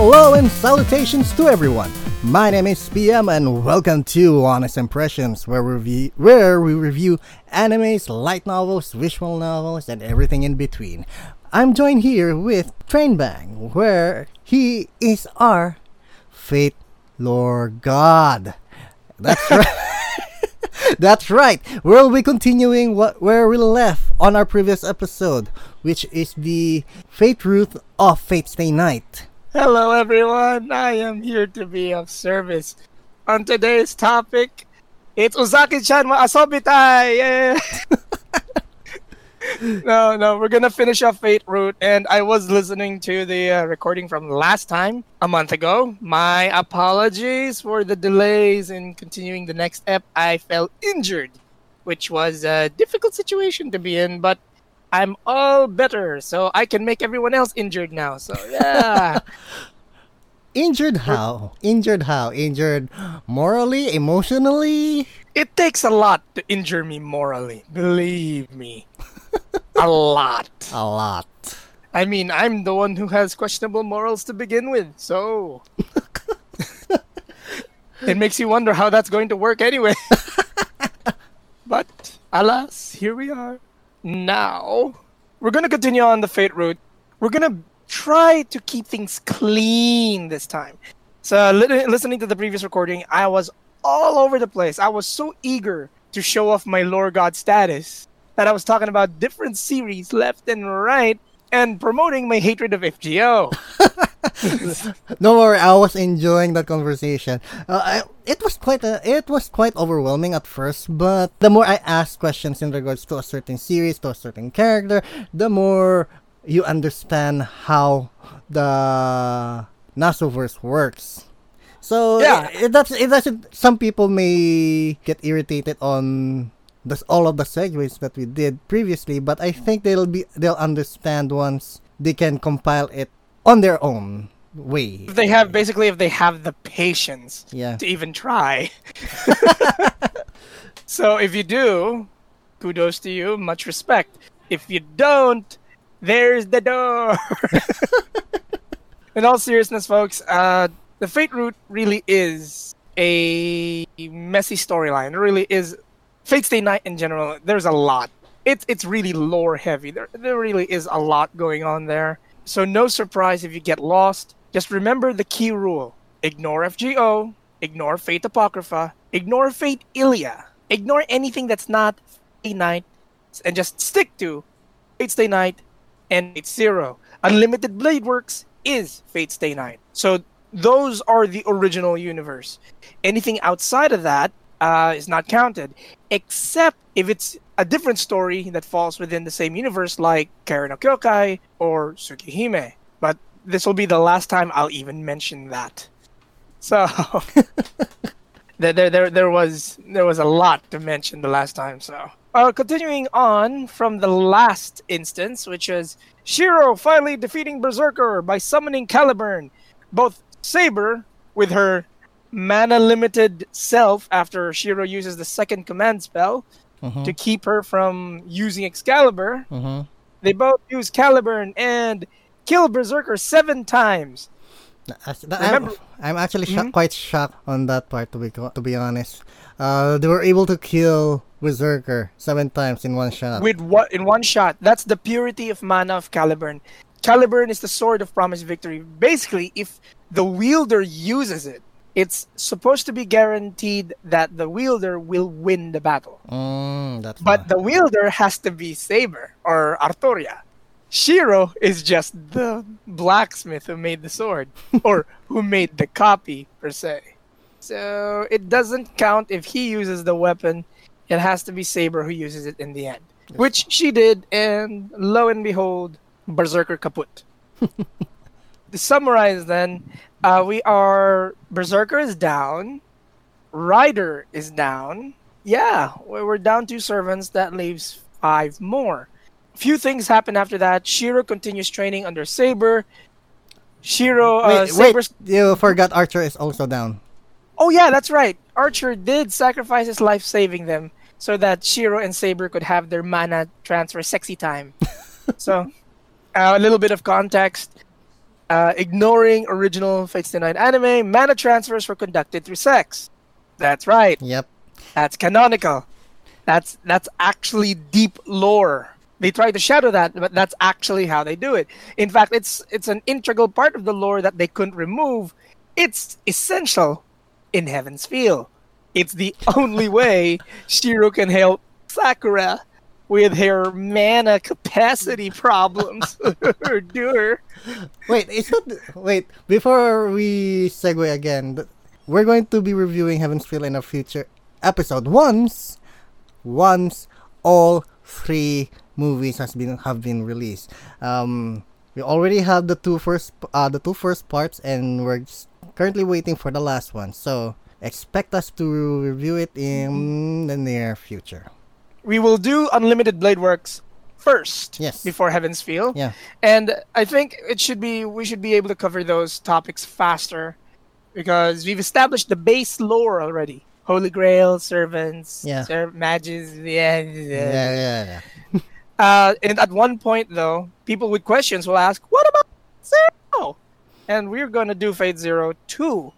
Hello and salutations to everyone. My name is PM and welcome to Honest Impressions, where we review, where we review animes, light novels, visual novels, and everything in between. I'm joined here with Trainbang, where he is our Fate Lord God. That's right. That's right. We'll be continuing what where we left on our previous episode, which is the Fate route of Fate Stay Night. Hello, everyone. I am here to be of service. On today's topic, it's Uzaki-chan wa asobitai. Yeah. no, no, we're gonna finish off Fate Route, and I was listening to the uh, recording from last time a month ago. My apologies for the delays in continuing the next ep. I fell injured, which was a difficult situation to be in, but I'm all better, so I can make everyone else injured now. So yeah. Injured how? Injured how? Injured morally, emotionally? It takes a lot to injure me morally. Believe me. a lot. A lot. I mean, I'm the one who has questionable morals to begin with, so. it makes you wonder how that's going to work anyway. but, alas, here we are. Now, we're going to continue on the Fate route. We're going to try to keep things clean this time. So, li- listening to the previous recording, I was all over the place. I was so eager to show off my Lore God status that I was talking about different series left and right and promoting my hatred of FGO. Don't worry, I was enjoying that conversation. Uh, I, it was quite a, it was quite overwhelming at first, but the more I asked questions in regards to a certain series, to a certain character, the more you understand how the Nasuverse works. So Yeah. it, it, that's it doesn't. Some people may get irritated on this all of the segues that we did previously, but I think they'll be they'll understand once they can compile it on their own way. if they have basically if they have the patience Yeah. to even try. so if you do, kudos to you, much respect. If you don't, there's the door. In all seriousness, folks, uh, the Fate route really is a messy storyline. It really is Fate Stay Night in general. There's a lot. It's it's really lore heavy. There there really is a lot going on there. So no surprise if you get lost. Just remember the key rule: ignore FGO, ignore Fate Apocrypha, ignore Fate Ilia, ignore anything that's not Fate Night, and just stick to Fate Stay Night and Fate Zero. Unlimited Blade Works is Fate Stay Night. So those are the original universe. Anything outside of that uh, is not counted, except if it's a different story that falls within the same universe, like Kara no Kyokai or Tsukihime. But this will be the last time I'll even mention that. So there, there, there, there was there was a lot to mention the last time. So uh, continuing on from the last instance, which was Shiro finally defeating Berserker by summoning Caliburn, both Saber with her mana limited self after Shiro uses the second command spell Mhm, to keep her from using Excalibur. mhm. They both use Caliburn and kill Berserker seven times. I'm, I'm actually sho- Mhm. quite shocked on that part to be to be honest. Uh, they were able to kill Berserker seven times in one shot. with what in one shot. That's the purity of mana of Caliburn. Caliburn is the sword of promised victory. Basically, if the wielder uses it, it's supposed to be guaranteed that the wielder will win the battle. Mm, that's But the wielder has to be Saber or Artoria. Shiro is just the blacksmith who made the sword, or who made the copy, per se. So it doesn't count if he uses the weapon. It has to be Saber who uses it in the end. Which she did, and lo and behold, Berserker kaput. to summarize then, uh, we are Berserker is down, Rider is down. Yeah, we- we're down two servants. That leaves five more. Few things happen after that. Shiro continues training under Saber. Shiro, uh, wait, wait, you forgot Archer is also down. Oh yeah, that's right. Archer did sacrifice his life saving them so that Shiro and Saber could have their mana transfer sexy time. so, uh, a little bit of context. Uh, ignoring original Fate Stay Night anime, mana transfers were conducted through sex. That's right. Yep. That's canonical. That's that's actually deep lore. They try to shadow that, but that's actually how they do it. In fact, it's it's an integral part of the lore that they couldn't remove. It's essential in Heaven's Feel. It's the only way Shiro can help Sakura with her mana capacity problems. do her. Wait, wait before we segue again? We're going to be reviewing Heaven's Feel in a future episode once once all three movies has been have been released. Um, we already have the two first uh, the two first parts, and we're currently waiting for the last one. So expect us to review it in the near future. We will do Unlimited Blade Works first Yes. before Heaven's Feel. Yeah. And I think it should be we should be able to cover those topics faster because we've established the base lore already. Holy Grail, servants, Yeah. ser- mages, yeah, Yeah, yeah, yeah. Uh, and at one point, though, people with questions will ask, "What about Zero?" And we're gonna do Fate Zero too,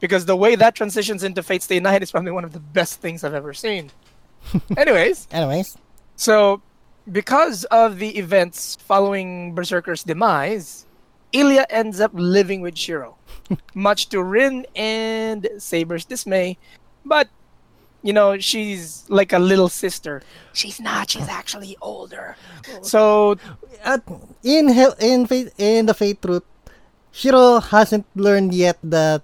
because the way that transitions into Fate Stay Night is probably one of the best things I've ever seen. Anyways, Anyways, so because of the events following Berserker's demise, Ilya ends up living with Shiro, much to Rin and Saber's dismay. But you know, she's like a little sister. She's not. She's actually older. So at in in in the fate truth, Shiro hasn't learned yet that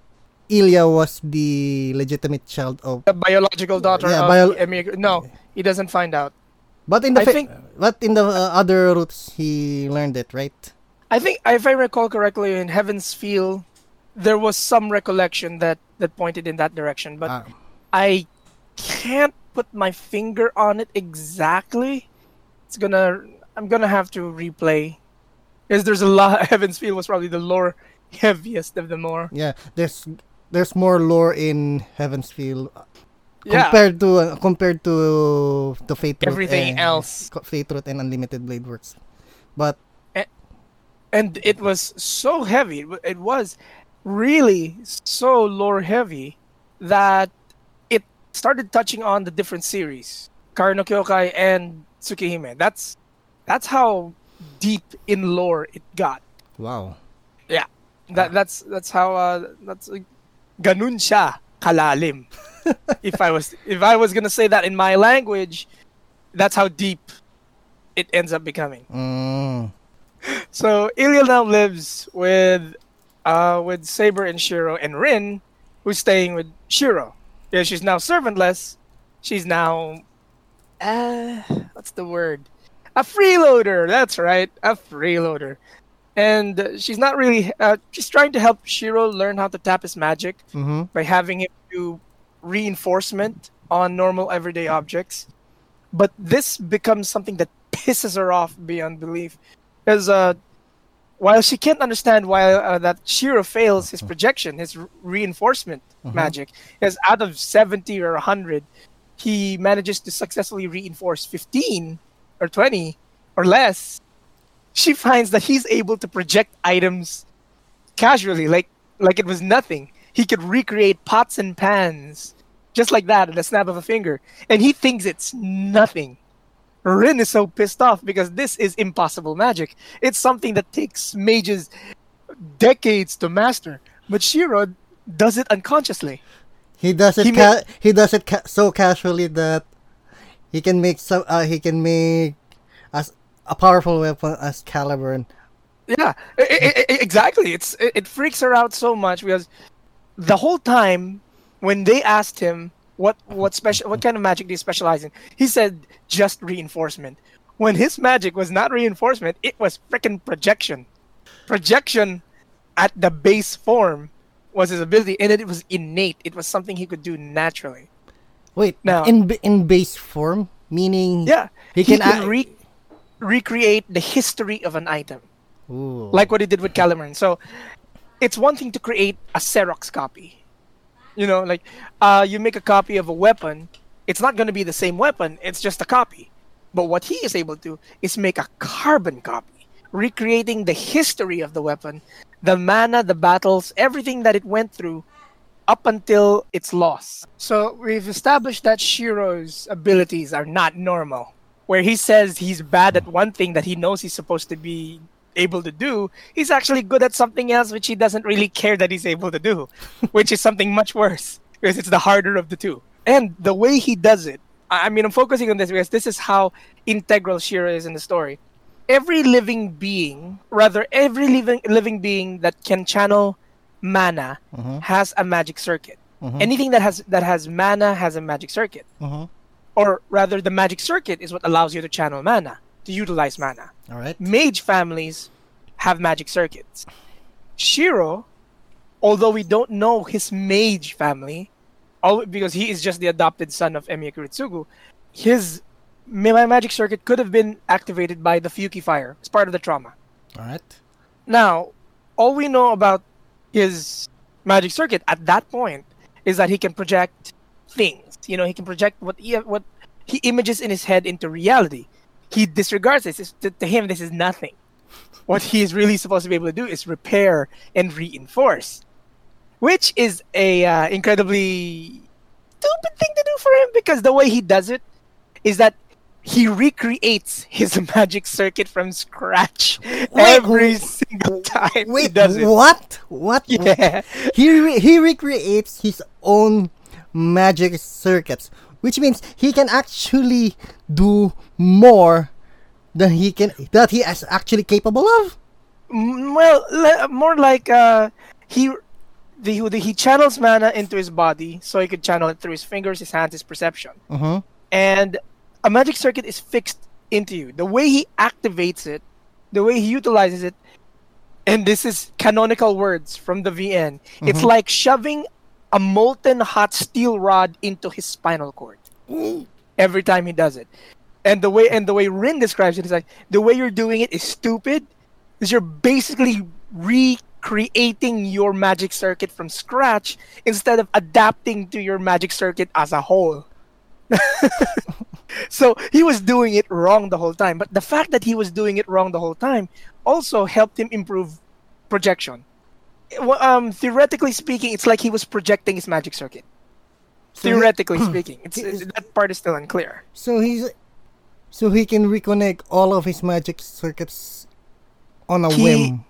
Ilya was the legitimate child of. the biological daughter Yeah, of bio- No, he doesn't find out. But in the I fa- think- but in the uh, other routes he learned it, right? I think, if I recall correctly, in Heaven's Feel, there was some recollection that that pointed in that direction, but Ah. I can't put my finger on it exactly. It's gonna. I'm gonna have to replay, because there's a lot. Heaven's Feel was probably the lore heaviest of them all. Yeah, there's there's more lore in Heaven's Feel uh, Yeah. compared to uh, compared to the Fate Truth Everything and, else. Fate Truth and Unlimited Blade Works. But and it was so heavy. It was really so lore heavy that it started touching on the different series, Kara no Kyokai and Tsukihime. That's that's how deep in lore it got. wow, yeah That that's that's how uh, that's ganun siya kalalim. if I was if I was gonna say that in my language, that's how deep it ends up becoming. mm, So Ilya now lives with uh with Saber and Shiro and Rin, who's staying with Shiro. Yeah, she's now servantless. She's now uh what's the word? A freeloader. That's right, a freeloader. And she's not really uh, she's trying to help Shiro learn how to tap his magic mm-hmm. by having him do reinforcement on normal everyday objects. But this becomes something that pisses her off beyond belief. Because uh, while she can't understand why uh, that Shiro fails his projection, his re- reinforcement magic, is out of 70 or 100, he manages to successfully reinforce 15 or 20 or less. She finds that he's able to project items casually, like like it was nothing. He could recreate pots and pans just like that at a snap of a finger, and he thinks it's nothing. Rin is so pissed off because this is impossible magic. It's something that takes mages decades to master, but Shiro does it unconsciously. he does it. He ca- he does it ca- so casually that he can make some. Uh, he can make a powerful weapon as Caliburn. and Yeah, i- i- i- exactly. It's it, it freaks her out so much because the whole time when they asked him what what special what kind of magic do you specialize in, he said just reinforcement. When his magic was not reinforcement, it was freaking projection. Projection at the base form was his ability, and it was innate. It was something he could do naturally. Wait, Now- in in base form, meaning Yeah, He he, can can, re- recreate the history of an item. Ooh. like what he did with Calamari. So it's one thing to create a Xerox copy. You know, like uh, you make a copy of a weapon, it's not going to be the same weapon, it's just a copy. But what he is able to do is make a carbon copy recreating the history of the weapon, the mana, the battles, everything that it went through up until its loss. So we've established that Shiro's abilities are not normal. Where he says he's bad at one thing that he knows he's supposed to be able to do, he's actually good at something else which he doesn't really care that he's able to do, which is something much worse because it's the harder of the two. And the way he does it, I mean, I'm focusing on this because this is how integral Shiro is in the story. Every living being, rather, every living living being that can channel mana Mhm. has a magic circuit. Mhm. Anything that has that has mana has a magic circuit, Mhm. Or rather, the magic circuit is what allows you to channel mana, to utilize mana. All right. Mage families have magic circuits. Shiro, although we don't know his mage family, all because he is just the adopted son of Emiya Kiritsugu, his magic circuit could have been activated by the Fuyuki fire. It's part of the trauma. All right. Now, all we know about his magic circuit at that point is that he can project things. You know, he can project what he, what he images in his head into reality. He disregards this. It's- To, to him, this is nothing. What he is really supposed to be able to do is repair and reinforce, which is a uh, incredibly stupid thing to do for him because the way he does it is that he recreates his magic circuit from scratch every single time he Wait, does it. what? What? Yeah. He re- he recreates his own magic circuits, which means he can actually do more than he can that he is actually capable of. Mm, Well, more like uh, he the, the, he channels mana into his body so he could channel it through his fingers, his hands, his perception. Mm-hmm. And a magic circuit is fixed into you. The way he activates it, the way he utilizes it, and this is canonical words from the VN. It's Mhm. like shoving a molten hot steel rod into his spinal cord every time he does it. And the way and the way Rin describes it is like the way you're doing it is stupid. Is you're basically recreating your magic circuit from scratch instead of adapting to your magic circuit as a whole. so he was doing it wrong the whole time. But the fact that he was doing it wrong the whole time also helped him improve projection. Well, Um, theoretically speaking, it's like he was projecting his magic circuit. So he- Theoretically speaking, it's, he is- that part is still unclear. So he's so he can reconnect all of his magic circuits on a He- whim.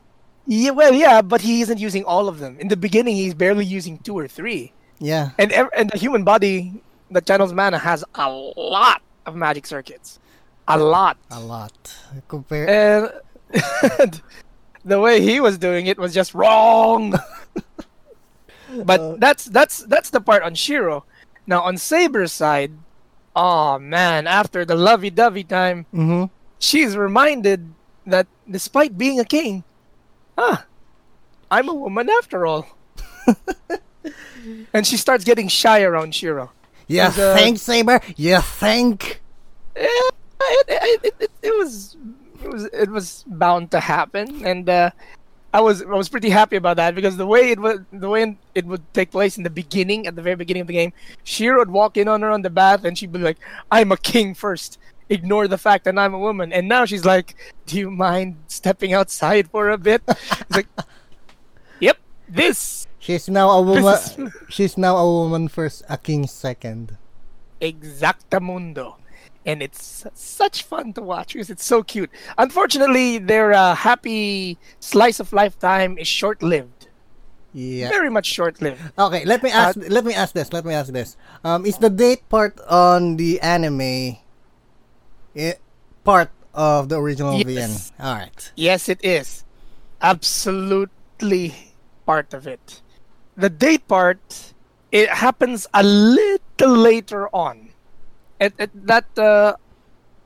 Yeah, well, yeah, but he isn't using all of them. In the beginning, he's barely using two or three, Yeah. and and the human body that channels mana has a lot of magic circuits, a lot. A lot. Compare And the way he was doing it was just wrong. but Uh, that's that's that's the part on Shiro. Now on Saber's side, oh man, after the lovey-dovey time, mm-hmm. she's reminded that despite being a king, ah, I'm a woman after all. and she starts getting shy around Shiro. You a- think, Saber? You think? Yeah, it, it, it, it was it was it was bound to happen, and uh, I was I was pretty happy about that because the way it would the way it would take place in the beginning, at the very beginning of the game, Shiro would walk in on her on the bath, and she'd be like, "I'm a king first. Ignore the fact that I'm a woman." And now she's like, "Do you mind stepping outside for a bit?" It's like, "Yep, this She's now a woman. Is- She's now a woman first, a king second. Exactamundo. And it's such fun to watch because it's so cute. Unfortunately, their uh, happy slice of lifetime is short lived. Yeah. Very much short lived. Okay, let me ask. let me ask this. Let me ask this. Um, is the date part on the anime, it, part of the original Yes. VN? All right. Yes, it is. Absolutely part of it. The date part, it happens a little later on. At, at that, uh,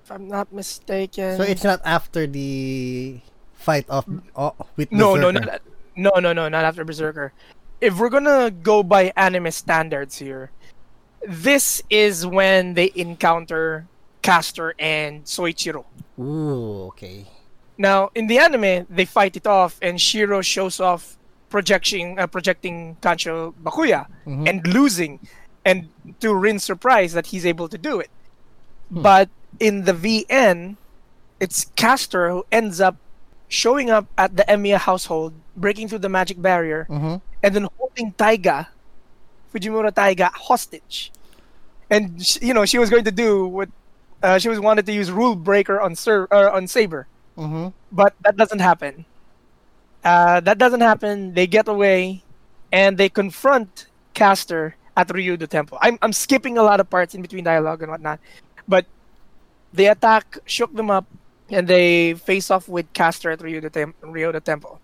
if I'm not mistaken. So it's not after the fight of uh, with No, no, Berserker. no, no, no, no, not after Berserker. If we're gonna go by anime standards here, this is when they encounter Caster and Soichiro. Ooh, okay. Now, in the anime, they fight it off, and Shiro shows off projecting, uh, projecting Kanshou Bakuya Mhm. and losing, and to Rin's surprise that he's able to do it. Hmm. But in the VN, it's Caster who ends up showing up at the Emiya household, breaking through the magic barrier, Mhm. and then holding Taiga, Fujimura Taiga, hostage. And sh you know she was going to do what uh, she was wanted to use Rule Breaker on Sir uh, on Saber, Mhm. but that doesn't happen. Uh, that doesn't happen. They get away, and they confront Caster at Ryudo Temple. I'm I'm skipping a lot of parts in between dialogue and whatnot, but they attack, shook them up, and they face off with Caster at Ryudo, Tem- Ryudo Temple.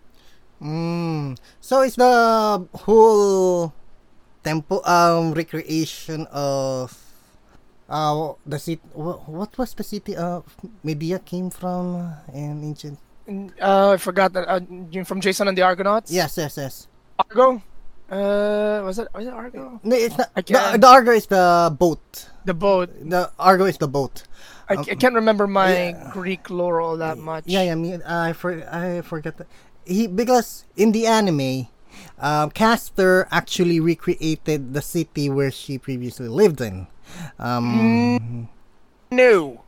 Mm. So it's the whole temple um recreation of uh the city what, what was the city of Medea came from in ancient Uh, I forgot that uh, from Jason and the Argonauts. Yes, yes, yes. Argo. Uh, was it was it Argo? No, it's not the, the Argo is the boat. The boat. The Argo is the boat. I, I can't remember my yeah. Greek lore all that much. Yeah, yeah, me I for I forget that. He because in the anime um, Caster actually recreated the city where she previously lived in. Um, No.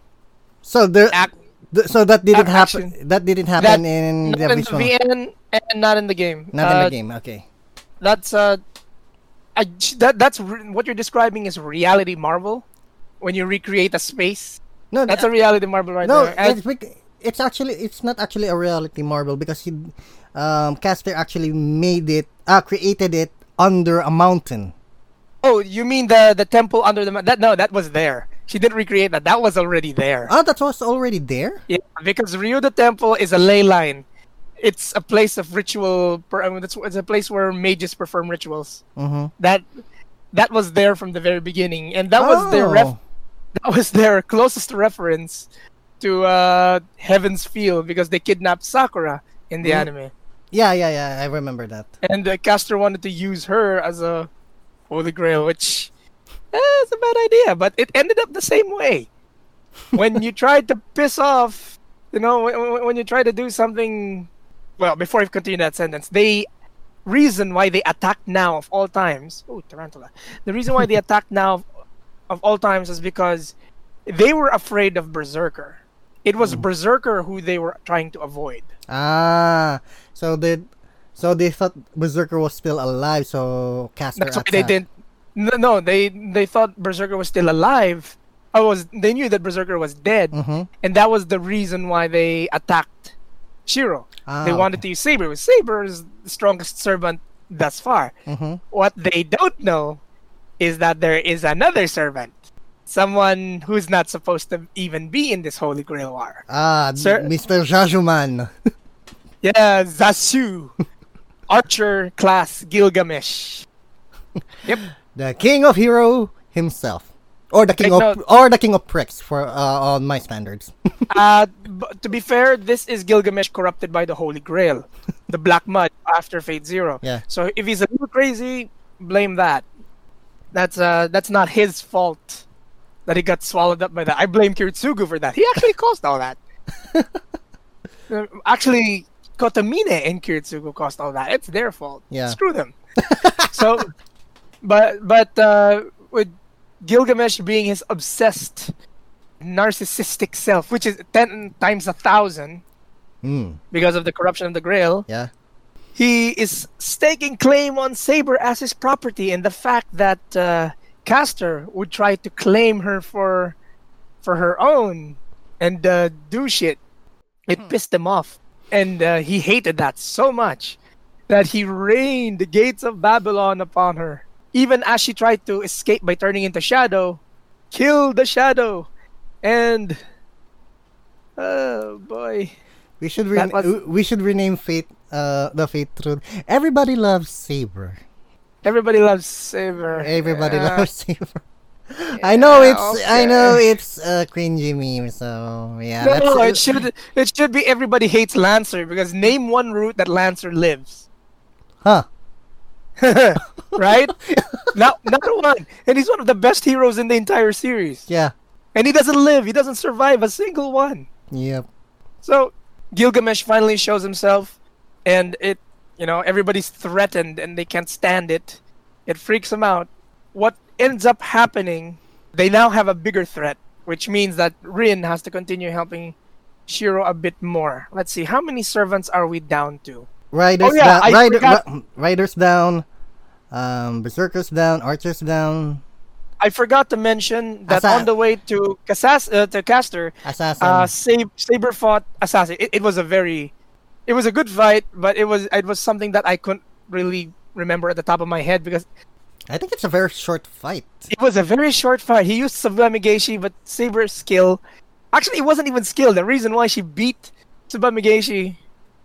So there, Ac- th- so that didn't ac- happen. action. That didn't happen That- in Not the in the. VN and not in the game. Not in Uh, the game. Okay. That's uh, I, that that's re- what you're describing is reality marble. When you recreate a space, No, that's a reality marble right no. there. And- It's, it's actually it's not actually a reality marble because he, um, Caster actually made it, uh, created it under a mountain. oh, you mean the the temple under the that? No, that was there. She didn't recreate that. That was already there. Oh, that was already there. Yeah, because Ryudo Temple is a ley line. It's a place of ritual. I mean, it's, it's a place where mages perform rituals. Mm-hmm. That that was there from the very beginning, and that was their ref, Oh. that was their closest reference to uh, Heaven's Feel because they kidnapped Sakura in the Mm. anime, Yeah, yeah, yeah. I remember that. and uh, Caster wanted to use her as a Holy Grail, which eh, is a bad idea, but it ended up the same way. when you tried to piss off, you know, when- when you try to do something, well, before I continue that sentence, they reason why they attacked now of all times. Oh, tarantula! The reason why they attacked now of all times is because they were afraid of Berserker. It was Berserker who they were trying to avoid. Ah, so they, so they thought Berserker was still alive. So Caster That's why they didn't. No, they they thought Berserker was still alive. I was. They knew that Berserker was dead, Mhm. and that was the reason why they attacked Shiro. Ah, they wanted to use Saber. Saber is the strongest servant thus far. Mhm. What they don't know is that there is another servant, someone who's not supposed to even be in this Holy Grail War. Ah, Sir- Mr. Jajuman. Yeah, Zasu, Archer class Gilgamesh. Yep. the king of hero himself, or the king Take of, note. or the king of pricks for uh, on my standards. uh, to be fair, this is Gilgamesh corrupted by the Holy Grail, the Black Mud after Fate Zero. Yeah. So if he's a little crazy, blame that. That's uh, that's not his fault that he got swallowed up by that. I blame Kiritsugu for that. He actually caused all that. Uh, actually, Kotomine and Kiritsugu caused all that. It's their fault. Yeah. Screw them. so, but but uh, with Gilgamesh being his obsessed, narcissistic self, which is ten times a thousand Hmm. because of the corruption of the Grail, Yeah. he is staking claim on Saber as his property, and the fact that uh, Caster would try to claim her for for her own and uh, do shit, it pissed him off, and uh, he hated that so much that he rained the gates of Babylon upon her. Even as she tried to escape by turning into Shadow, kill the Shadow, and oh boy. We should rena- was- we should rename Fate uh the Fate Truth. Everybody loves Saber. Everybody loves Saber. Everybody Yeah. loves Saber. I know Yeah, it's I know it's a cringy meme, so yeah. No, that's no, it should it should be everybody hates Lancer because name one route that Lancer lives. Huh. right? not not one. And he's one of the best heroes in the entire series. Yeah. And he doesn't live, he doesn't survive a single one. Yep. So Gilgamesh finally shows himself and it you know, everybody's threatened and they can't stand it. It freaks them out. What ends up happening, they now have a bigger threat, which means that Rin has to continue helping Shiro a bit more. Let's see, how many servants are we down to? Riders Oh, yeah, down. Rider, riders down. Um, berserkers down. Archers down. I forgot to mention that Asa- on the way to Casas- uh, to Caster, Assassin. uh, Sab- Saber fought Assassin. It, it was a very, it was a good fight, but it was it was something that I couldn't really remember at the top of my head because I think it's a very short fight. it was a very short fight. He used Tsubame Gaeshi, but Saber's skill, actually, it wasn't even skill. The reason why she beat Tsubame Gaeshi,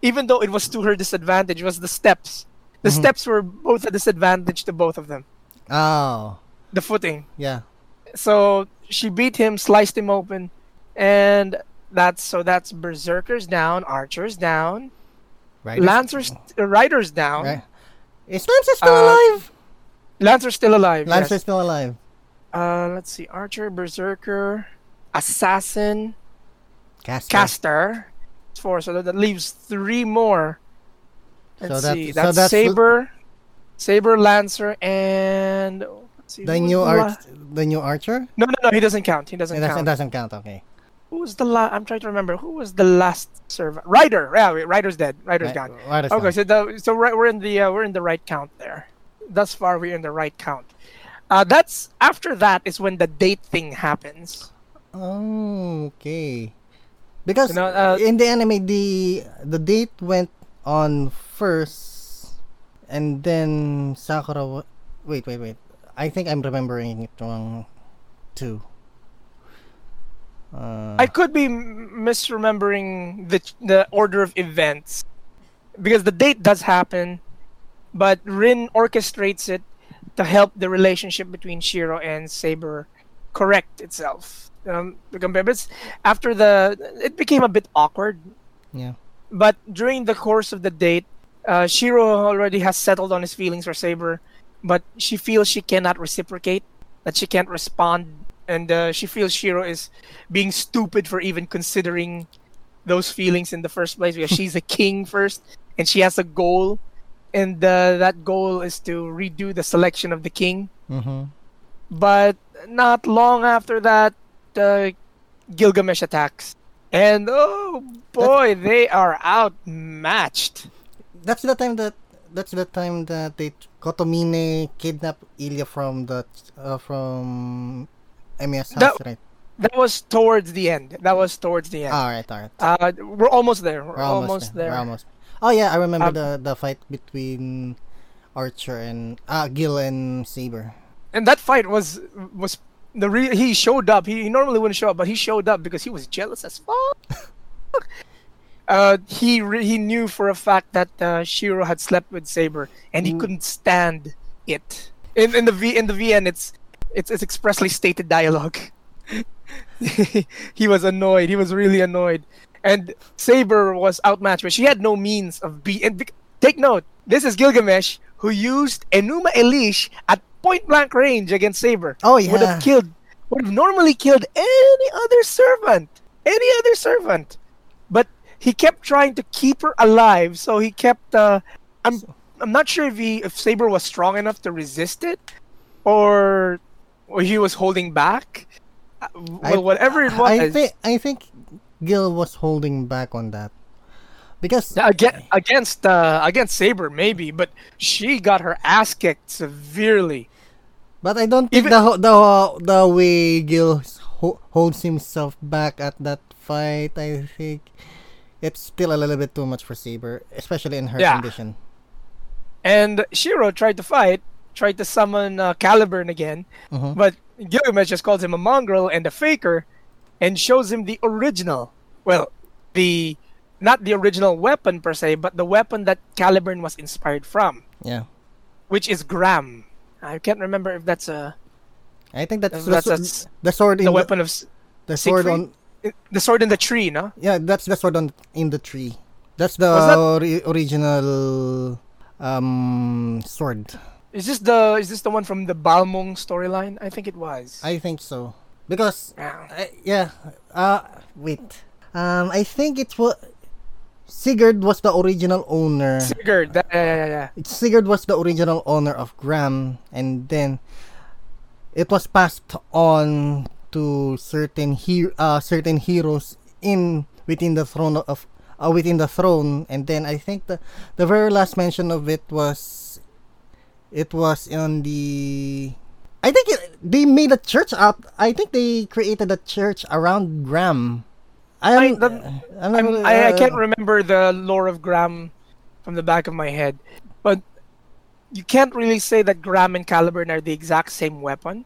even though it was to her disadvantage, was the steps. The Mhm. steps were both a disadvantage to both of them. Oh, The footing. yeah. So she beat him, sliced him open, and that's so that's berserkers down, archers down, Riders. lancers, uh, riders down. Right. Is Lancer still Uh, alive? Lancer's still alive. yes. Lancer's still alive. Uh, let's see, archer, berserker, assassin, Caster. caster. It's four, so that, leaves three more. Let's So that- see, so that's, that's- saber, saber, lancer, and see, The new arch, the new archer. No, no, no, he doesn't count. He doesn't It doesn't, count. doesn't count. Okay. Who was the last? I'm trying to remember. Who was the last servant? Rider. Yeah, wait, Rider's dead. Rider's Right, gone. Rider's Okay, gone. so the, so right, we're in the uh, we're in the right count there. Thus far, we're in the right count. Uh, that's after that is when the date thing happens. Oh, okay. Because You know, uh, in the anime, the the date went on first, and then Sakura. wa- Wait, wait, wait. I think I'm remembering it wrong, too. Uh, I could be misremembering the the order of events because the date does happen, but Rin orchestrates it to help the relationship between Shiro and Saber correct itself. Um, after the it became a bit awkward, yeah. but during the course of the date, uh, Shiro already has settled on his feelings for Saber, but she feels she cannot reciprocate, that she can't respond, and uh, she feels Shiro is being stupid for even considering those feelings in the first place because she's a king first, and she has a goal, and uh, that goal is to redo the selection of the king. Mm-hmm. But not long after that, uh, Gilgamesh attacks. And oh boy, they are outmatched. That's the time that that's the time that they Kotomine kidnapped Ilya from the uh, from Emiya's house, That- right? That was towards the end. That was towards the end. All right, all right. Uh, we're almost there. We're, We're almost, there. We're almost. Oh yeah, I remember Um, the the fight between Archer and uh Gil and Saber. And that fight was was the re- he showed up. He, he normally wouldn't show up, but he showed up because he was jealous as fuck. uh, he re- he knew for a fact that uh, Shiro had slept with Saber, and he Mm. couldn't stand it. In in the V in the VN, it's it's, it's expressly stated dialogue. he was annoyed. He was really annoyed, and Saber was outmatched, but she had no means of be. And take note, this is Gilgamesh who used Enuma Elish at point blank range against Saber. Oh yeah. Would have killed. Would have normally killed any other servant. Any other servant, but he kept trying to keep her alive. So he kept. Uh, I'm. I'm not sure if he if Saber was strong enough to resist it, or or he was holding back. Uh, I- Well, whatever it was. I think I think Gil was holding back on that because Against against uh, against Saber maybe, but she got her ass kicked severely. But I don't think Even- the the the way Gil holds himself back at that fight, I think it's still a little bit too much for Saber, especially in her Yeah. condition. And Shiro tried to fight, tried to summon uh, Caliburn again, Mhm. but Gilgamesh just calls him a mongrel and a faker, and shows him the original. Well, the not the original weapon per se, but the weapon that Caliburn was inspired from, Yeah, which is Gram. I can't remember if that's a I think that's, That's- the, that's- s- the sword in the the, weapon of the sword Siegfried? on the sword in the tree, no? yeah that's the sword on in the tree. That's the that- ori- original um sword. Is this the is this the one from the Balmung storyline? I think it was. I think so because Yeah. I, yeah. Uh, wait. Um, I think it was Sigurd was the original owner. Sigurd. yeah, yeah, yeah. Sigurd was the original owner of Gram, and then it was passed on to certain he- uh, certain heroes in within the throne of uh, within the throne, and then I think the the very last mention of it was it was on the. I think it, they made a church up. I think they created a church around Gram. I, I- am, I'm, I'm, not- I, I uh, can't remember the lore of Gram from the back of my head, but you can't really say that Gram and Caliburn are the exact same weapon,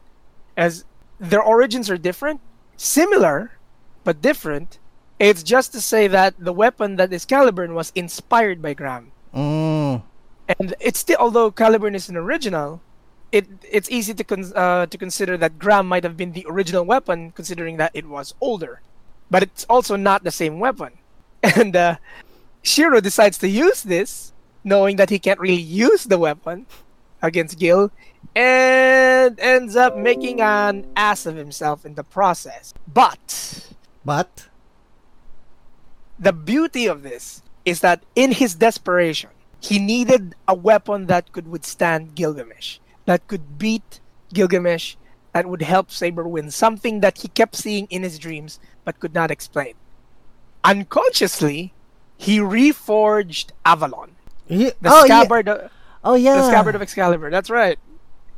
as their origins are different, similar, but different. It's just to say that the weapon that is Caliburn was inspired by Gram, Mm, and it's still although Caliburn is an original. It, it's easy to con- uh, to consider that Gram might have been the original weapon, considering that it was older, but it's also not the same weapon. And uh, Shiro decides to use this, knowing that he can't really use the weapon against Gil, and ends up making an ass of himself in the process. But but the beauty of this is that in his desperation, he needed a weapon that could withstand Gilgamesh, that could beat Gilgamesh, that would help Saber win something that he kept seeing in his dreams but could not explain. Unconsciously, he reforged Avalon, he, the oh, yeah. scabbard, of- oh yeah, the scabbard of Excalibur. That's right.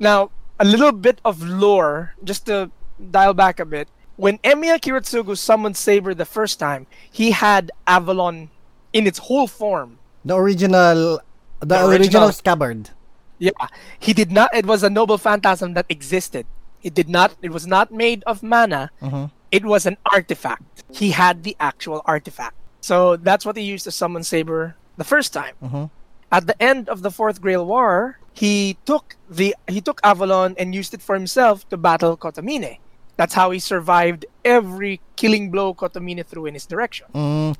Now, a little bit of lore, just to dial back a bit. When Emiya Kiritsugu summoned Saber the first time, he had Avalon in its whole form. the original, the, The original, original- scabbard. Yeah, he did not. It was a noble phantasm that existed. It did not. It was not made of mana. Mhm. It was an artifact. He had the actual artifact. So that's what he used to summon Saber the first time. Mhm. At the end of the Fourth Grail War, he took the he took Avalon and used it for himself to battle Kotomine. That's how he survived every killing blow Kotomine threw in his direction. Mm,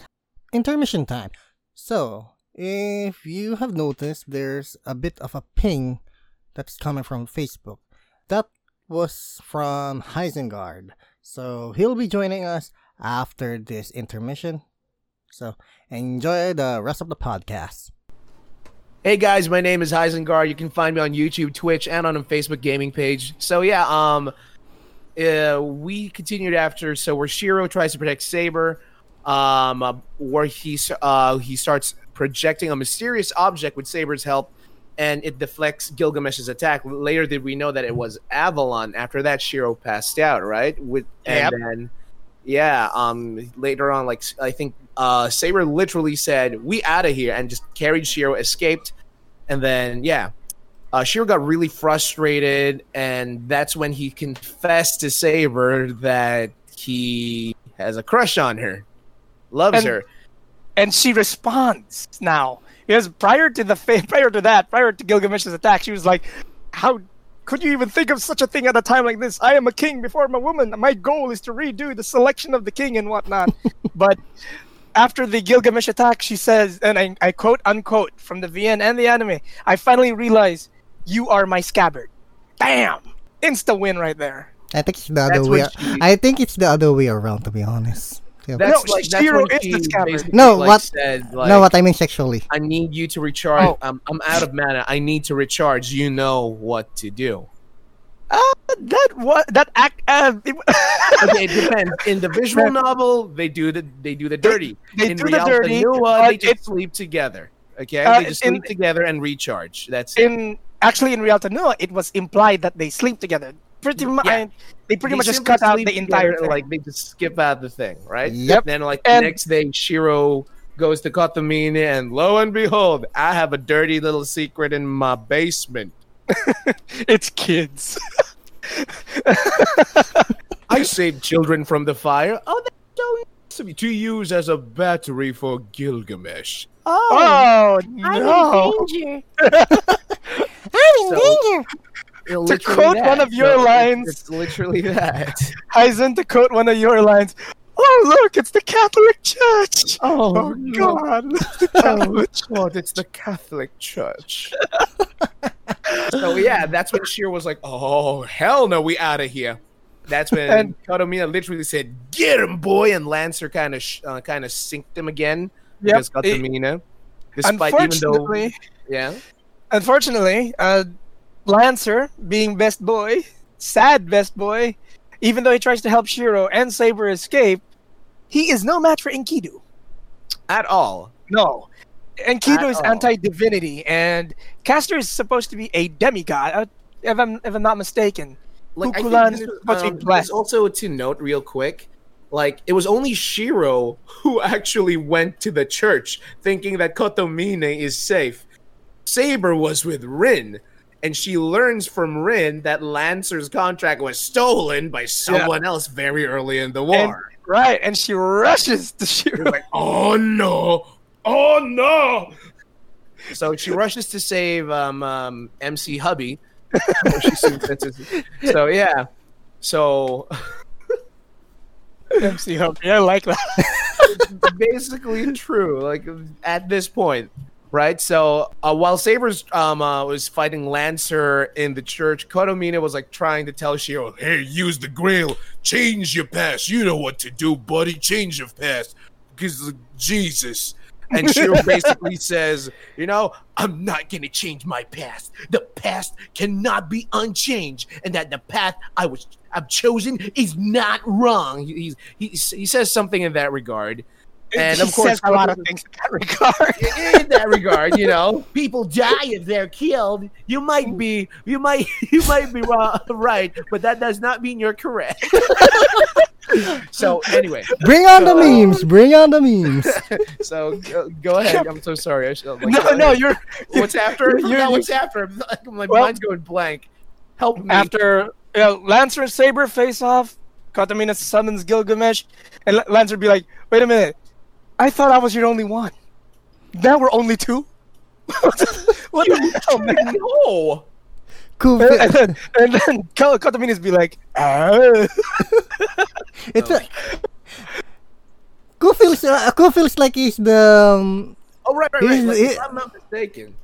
intermission time. So, if you have noticed, there's a bit of a ping that's coming from Facebook. That was from Heisengard. So, he'll be joining us after this intermission. So, enjoy the rest of the podcast. Hey guys, my name is Heisengar. You can find me on YouTube, Twitch, and on a Facebook gaming page. So yeah, um, uh, we continued after. So where Shiro tries to protect Saber, um, uh, where he uh he starts projecting a mysterious object with Saber's help, and it deflects Gilgamesh's attack. Later, did we know that it was Avalon? After that, Shiro passed out, right? With and Yep. then. Yeah, um later on like I think uh Saber literally said, "We out of here" and just carried Shiro, escaped. And then yeah, uh Shiro got really frustrated and that's when he confessed to Saber that he has a crush on her. Loves And- her. and she responds now because prior to the fa- prior to that prior to Gilgamesh's attack she was like how could you even think of such a thing at a time like this? I am a king before i'm a woman. My goal is to redo the selection of the king and whatnot. But after the Gilgamesh attack she says and I, I quote unquote from the VN and the anime I finally realize you are my scabbard. Bam! Insta win right there. I think it's the That's other way. she- I think it's the other way around, to be honest. Yeah. That's No, like that's Shiro when is the she No, like, what- said like no, what I mean sexually. I need you to recharge. Oh. I'm, I'm out of mana. I need to recharge. You know what to do. uh, that what that act uh, it- Okay, it depends. In the visual novel, they do the they do the dirty. they in do the Réalta dirty, Nua, but they just it- sleep together. Okay, Uh, they just in- sleep together and recharge. That's it. in actually in Réalta Nua, it was implied that they sleep together. Pretty much, Yeah. They pretty They much just cut out the entire thing. Like they just skip out the thing, right? Yep. Then like And- the next day, Shiro goes to Kotomine, and lo and behold, I have a dirty little secret in my basement. it's kids. I saved children from the fire. Oh, that's so nice of you to use as a battery for Gilgamesh. oh no! I'm in danger. I'm in So- To quote that. one of your So lines. It's literally that. Aizen, to quote one of your lines. Oh look, it's the Catholic Church. Oh, Oh no. God! The Catholic Church. God, it's the Catholic Church. so yeah, that's when Sheer was like, "Oh hell no, we out of here." That's when And- literally said, "Get him, boy!" And Lancer kind of sh- uh, kind of synced him again Yep. because Kotomine, despite even though Unfortunately, yeah, unfortunately, uh, Lancer, being best boy, sad best boy, even though he tries to help Shiro and Saber escape, he is no match for Enkidu. At all. No. Enkidu At is all. anti-divinity, and Caster is supposed to be a demigod, uh, if I'm if I'm not mistaken. Like, I Cú Chulainn think this, is supposed to be um, blessed. also to note real quick, like it was only Shiro who actually went to the church thinking that Kotomine is safe. Saber was with Rin, and she learns from Rin that Lancer's contract was stolen by someone else very early in the And, war. right, and she rushes to shoot. Like, oh no, oh no. So she rushes to save um, um, MC Hubby. She soon senses- so yeah, so MC Humphrey, I like that. basically true. Like at this point, right? So uh, while Sabers um uh, was fighting Lancer in the church, Kotomine was like trying to tell Shiro, "Hey, use the Grail, change your past. You know what to do, buddy. Change your past, because Jesus." And Shiro basically says, "You know, I'm not gonna change my past. The past cannot be unchanged, and that the path I was I've chosen is not wrong." He he's, he, he says something in that regard. And He of course, says a lot of things in that regard. in that regard, you know, people die if they're killed. You might be, you might, you might be wrong, right, but that does not mean you're correct. so anyway, Bring on the memes. Bring on the memes. so go, go ahead. I'm so sorry. I should, like, no, no, you're What's after? you're- Yeah, you- what's after? My Well- mind's going blank. Help me. after you know, Lancer and Saber face off. Kotomine summons Gilgamesh, and L- Lancer be like, "Wait a minute, I thought I was your only one. Now we're only two. what the hell, man?" no. Cool. And then, and then Ka- Kotomine's be like, ah. It's a, Cool feels uh, Cool feels like he's the um, Oh right, right, right. Like, he- if I'm not mistaken,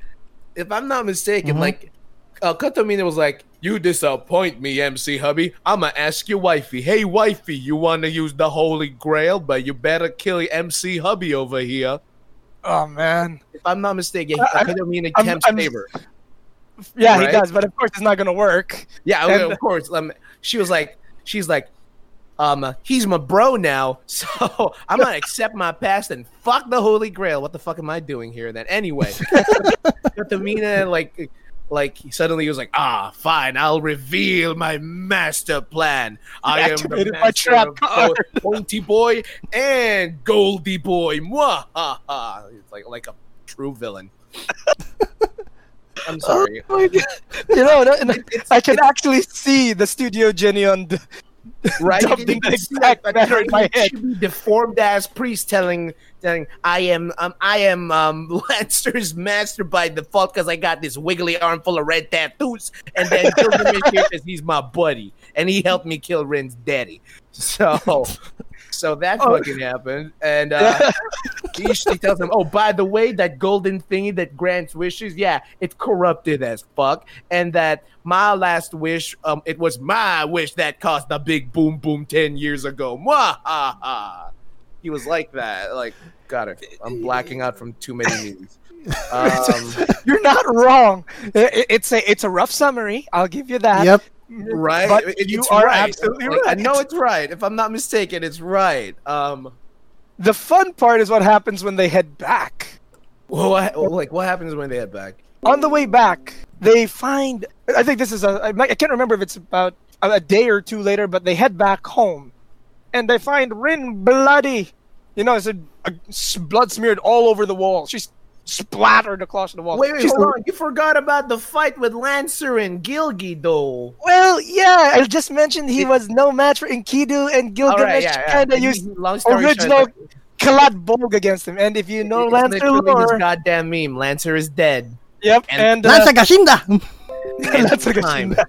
if I'm not mistaken, Mhm. like uh, Kotomine was like, "You disappoint me, MC Hubby. I'ma ask your wifey. Hey, wifey, you want to use the Holy Grail, but you better kill MC Hubby over here." oh man, If I'm not mistaken, I- Kotomine I'm- I'm- Saber. yeah, he does, but of course it's not gonna work. Yeah, And- of course. Um, she was like, she's like, um, he's my bro now, so I'm gonna accept my past and fuck the Holy Grail. What the fuck am I doing here then? Anyway, Kotomine like, like he suddenly he was like, ah, fine, I'll reveal my master plan. I am the activated my master trap of card." Pointy Boy and Goldie Boy. Mwah, ha, ha. It's like like a true villain. I'm sorry. Oh my God. You know, no- no, I can actually see the Studio Jenny on the, right? dubbed You in the you can see, exact like, in my head. Deformed ass priest telling, telling, I am, um, I am, um, Lancer's master by default because I got this wiggly arm full of red tattoos, and then Gilgamesh says he's my buddy, and he helped me kill Rin's daddy. So, so that Oh. fucking happened, and uh, he, she tells him, "Oh, by the way, that golden thingy that grants wishes, yeah, it's corrupted as fuck, and that my last wish, um, it was my wish that caused the big boom boom ten years ago. Mwah, ha, ha. He was like that. Like, got it. I'm blacking out from too many memes. Um, You're not wrong. I- I- It's a it's a rough summary. I'll give you that. Yep. Right? But you are right. absolutely Like, I right. know it's right. If I'm not mistaken, it's right. Um, The fun part is what happens when they head back. well, what, like what happens when they head back? On the way back, they find. I think this is a. I I can't remember if it's about a, a day or two later, but they head back home, and they find Rin bloody. You know, it's a blood smeared all over the wall. She's splattered across the wall. Wait, wait, She's- hold on. You forgot about the fight with Lancer and Gilgi, though. Well, yeah, I just mentioned he was no match for Enkidu and Gilgamesh right, yeah, yeah. kind of used he- long story original short, Caladbolg against him. And if you know it's Lancer literally this lore, goddamn meme. Lancer is dead. yep, and- and, uh, Lanza Gashinda. And Lancer. Gashinda.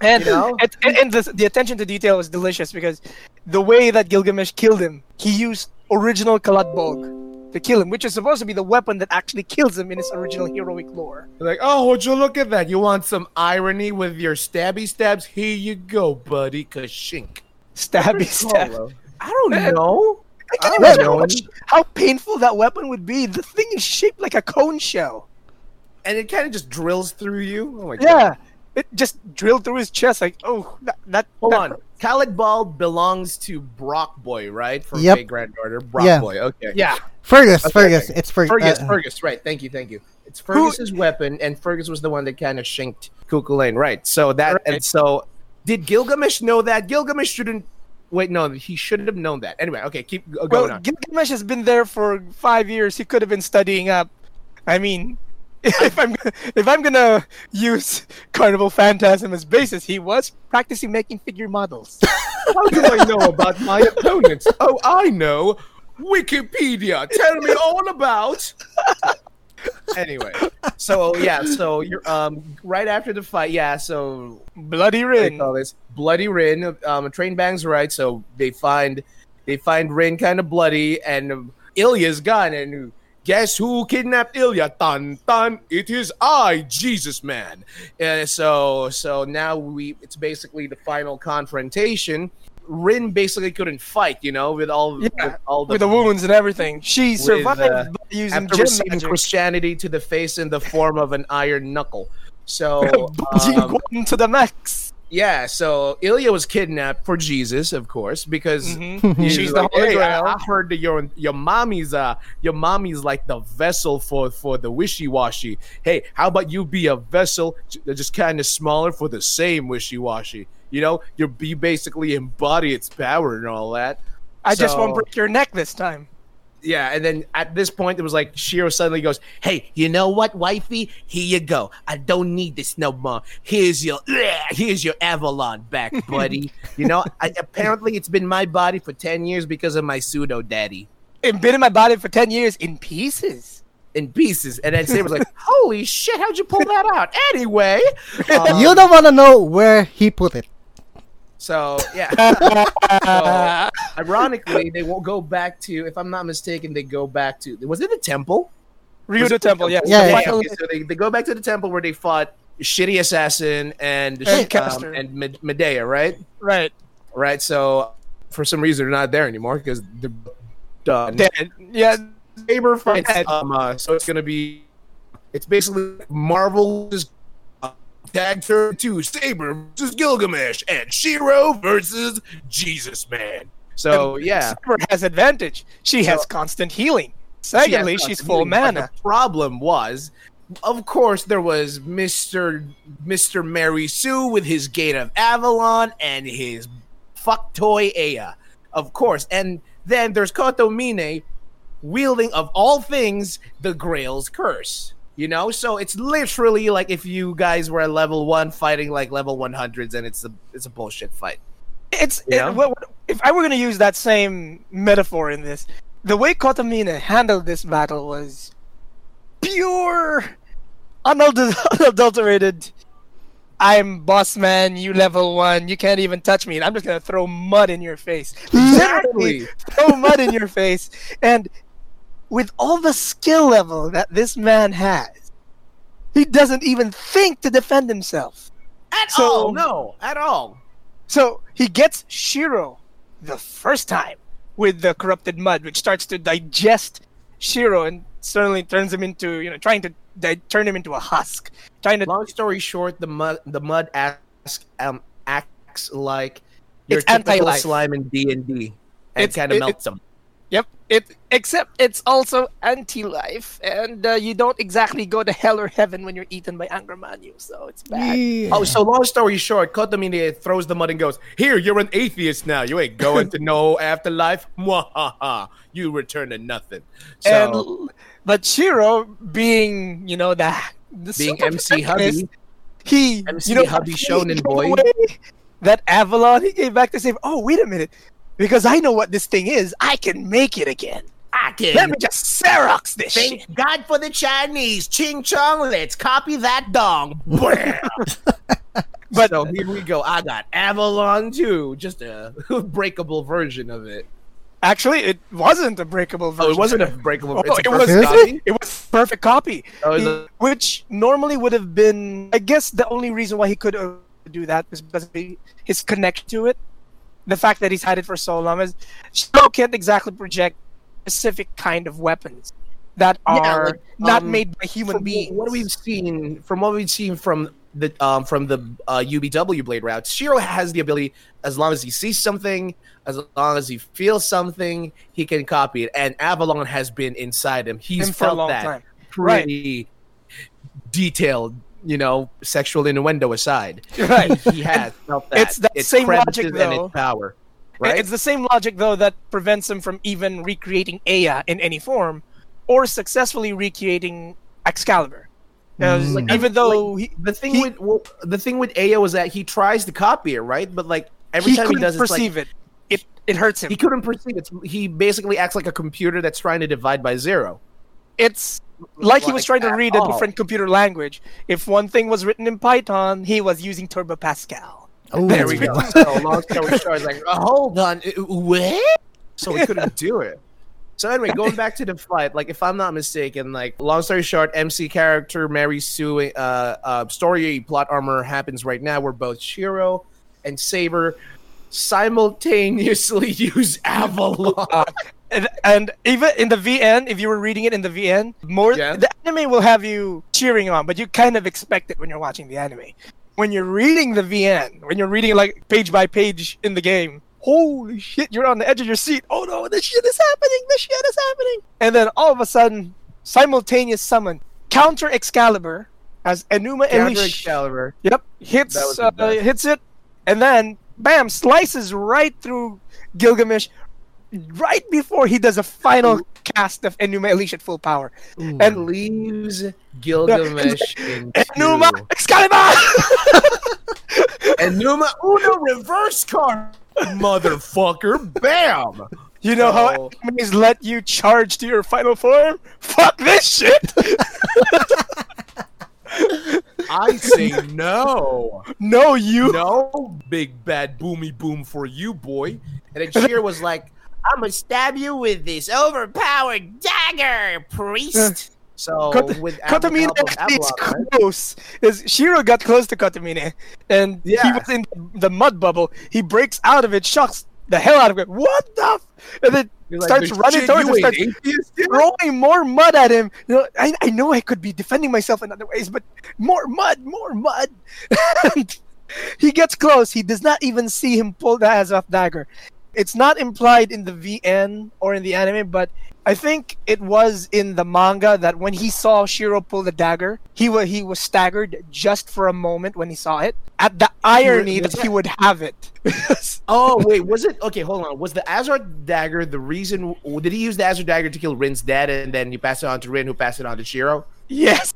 And, You know? and, and, and the, the attention to detail was delicious because the way that Gilgamesh killed him, he used original Caladbolg to kill him, which is supposed to be the weapon that actually kills him in his original heroic lore. Like, oh, would you look at that? You want some irony with your stabby stabs? Here you go, buddy. Kashink. Stabby stab. I don't know. Can you I imagine don't how, know. much, how painful that weapon would be? The thing is shaped like a cone shell. And it kind of just drills through you. Oh my god. Yeah. god. It just drilled through his chest. Like, oh, that. that Hold that on. Caladbolg belongs to Brock Boy, right? For Yep. great granddaughter. Brock Yeah. Boy. Okay. Yeah. Fergus, Okay, Fergus. okay. It's Fer- Fergus, uh, Fergus, right. Thank you, thank you. It's Fergus's weapon, and Fergus was the one that kind of shanked Cú Chulainn, right? So that, Right. and so, did Gilgamesh know that? Gilgamesh shouldn't. Wait, no, he shouldn't have known that. Anyway, okay, keep going Well, on. Gilgamesh has been there for five years. He could have been studying up. I mean, if I'm if I'm gonna use Carnival Phantasm as basis, he was practicing making figure models. How do I know about my opponents? Oh, I know. Wikipedia. Tell me all about. anyway, so yeah, so you're um right after the fight, yeah. So Bloody Rin. call this bloody Rin. Um, train bangs right. So they find they find Rin kind of bloody, and um, Ilya's gone. And guess who kidnapped Ilya? Dun dun! It is I, Jesus man. And so so now we it's basically the final confrontation. Rin basically couldn't fight, you know, with all Yeah, with all the With the wounds and everything, she survived uh, by using after receiving magic. Christianity to the face in the form of an iron knuckle. So um, to the max. Yeah, so Ilya was kidnapped for Jesus, of course, because Mhm. he's She's the like, Holy "Hey, I, Grail. I heard that your your mommy's uh your mommy's like the vessel for for the wishy washy. Hey, how about you be a vessel j- just kind of smaller for the same wishy washy? You know, you be basically embody its power and all that. I just won't break your neck this time. Yeah, and then at this point, it was like Shiro suddenly goes, "Hey, you know what, wifey? Here you go. I don't need this no more. Here's your, here's your Avalon back, buddy. you know, I, apparently it's been my body for ten years because of my pseudo daddy It's been in my body for ten years in pieces. in pieces." And then Saber's like, "Holy shit, how'd you pull that out?" Anyway, um, you don't want to know where he put it. So yeah. So, ironically, they won't go back to, if I'm not mistaken, they go back to, was it the temple? Ryudo Was it Temple, yes. Yeah, The yeah, okay, so they, they go back to the temple where they fought shitty assassin and And um, and Medea, right? Right. Right. So for some reason they're not there anymore because they're done. Dead. Yeah. Saber fights. Um, uh, so it's gonna be. It's basically Marvel just tag turn two Saber versus Gilgamesh and Shiro versus Jesus Man. So yeah. Saber has advantage. She has constant healing. She Secondly, she's full but mana. The problem was, of course, there was Mister Mister Mary Sue with his Gate of Babylon and his fuck toy Ea, of course, and then there's Kotomine wielding of all things the Grail's curse. You know, so it's literally like if you guys were level one fighting like level one hundreds, and it's a it's a bullshit fight. It's You it- know? what- what- if I were going to use that same metaphor in this, the way Kotomine handled this battle was pure, unadulterated. I'm boss man. You level one. You can't even touch me. and I'm just gonna throw mud in your face. Literally, throw mud in your face. And with all the skill level that this man has, he doesn't even think to defend himself. At So- all, no, at all. So he gets Shiro the first time with the corrupted mud, which starts to digest Shiro and suddenly turns him into, you know, trying to di- turn him into a husk. Trying to. Long story short, the mud the mud acts um acts like your It's typical anti-life. slime in D and D, and kind of it- melts them. Yep. It except it's also anti-life, and uh, you don't exactly go to hell or heaven when you're eaten by Angra Mainyu, so it's bad. Yeah. Oh, so long story short, Kotomine throws the mud and goes, "Here, you're an atheist now. You ain't going to no afterlife. Mwahaha. You return to nothing." So, and but Shiro, being you know the, the being MC protagonist, Hubby, he MC you know Hubby he Shonen gave boy. that Avalon he came back to save. Oh wait a minute, because I know what this thing is. I can make it again. I can. Let me just Xerox this shit. Thank God for the Chinese. Ching chong. Let's copy that dong. But so here we go. I got Avalon too, just a breakable version of it. actually, it wasn't a breakable version. Oh, it wasn't a breakable. Oh, a it was. perfect copy? It was perfect copy. Oh, He- it- which normally would have been, I guess, the only reason why he could uh, do that is because of he- his connection to it. The fact that he's had it for so long is Shiro can't exactly project specific kind of weapons that Yeah, are like, not um, made by human beings. What we've seen from what we've seen from the um from the uh, UBW blade route, Shiro has the ability as long as he sees something, as long as he feels something, he can copy it. And Avalon has been inside him. He's Him felt that time. Right. pretty detailed. You know, sexual innuendo aside, Right. he has felt that. It's that same crevices logic, and though. its power. Right? It's the same logic though that prevents him from even recreating Ea in any form, or successfully recreating Excalibur. Mm. Like, even though he, the thing he- with well, the thing with Ea was that he tries to copy it, right? But like every he time he couldn't does, it's like perceive it, it it hurts him. he couldn't perceive it. He basically acts like a computer that's trying to divide by zero. it's like he was trying to at read a different computer language. If one thing was written in Python, he was using Turbo Pascal. Oh, There we go. so long story short, it's like, oh, hold on, uh, what? So we couldn't do it. So anyway, going back to the fight, like if I'm not mistaken, like long story short, MC character Mary Sue, uh, uh, story plot armor happens right now where both Shiro and Saber simultaneously use Avalon. And, and even in the VN, if you were reading it in the VN, more Yeah. the anime will have you cheering on, but you kind of expect it when you're watching the anime. When you're reading the VN, when you're reading like page by page in the game, holy shit, you're on the edge of your seat. Oh no, this shit is happening. This shit is happening. And then all of a sudden, simultaneous summon counter Excalibur as Enuma Counter Elish. Excalibur. Yep, hits That was the uh, hits it, and then bam, slices right through Gilgamesh, right before he does a final cast of Enuma Elish at full power. Ooh. And leaves Gilgamesh in Enuma two. Excalibur. Enuma Uno reverse card, motherfucker! Bam! you know how So- enemies let you charge to your final form? Fuck this shit. I say no. no, you. No big bad boomy boom for you, boy. And then Sheer was like, I'm gonna stab you with this overpowered dagger, priest. So Kot- with Kotomine help of actually is close. Is Shiro got close to Kotomine, and he was in the mud bubble. He breaks out of it, shocks the hell out of it. What the? F-? And then like, starts "The running towards him, starts atheist, throwing more mud at him. You know, I, I know I could be defending myself in other ways, but more mud, more mud. He gets close. He does not even see him pull the Azoth dagger. It's not implied in the VN or in the anime, but I think it was in the manga that when he saw Shiro pull the dagger, he was he was staggered just for a moment when he saw it. At the irony was that he would have it. Oh wait, was it okay? Hold on. Was the Azoth dagger the reason? Did he use the Azoth dagger to kill Rin's dad, and then he passed it on to Rin, who passed it on to Shiro? yes.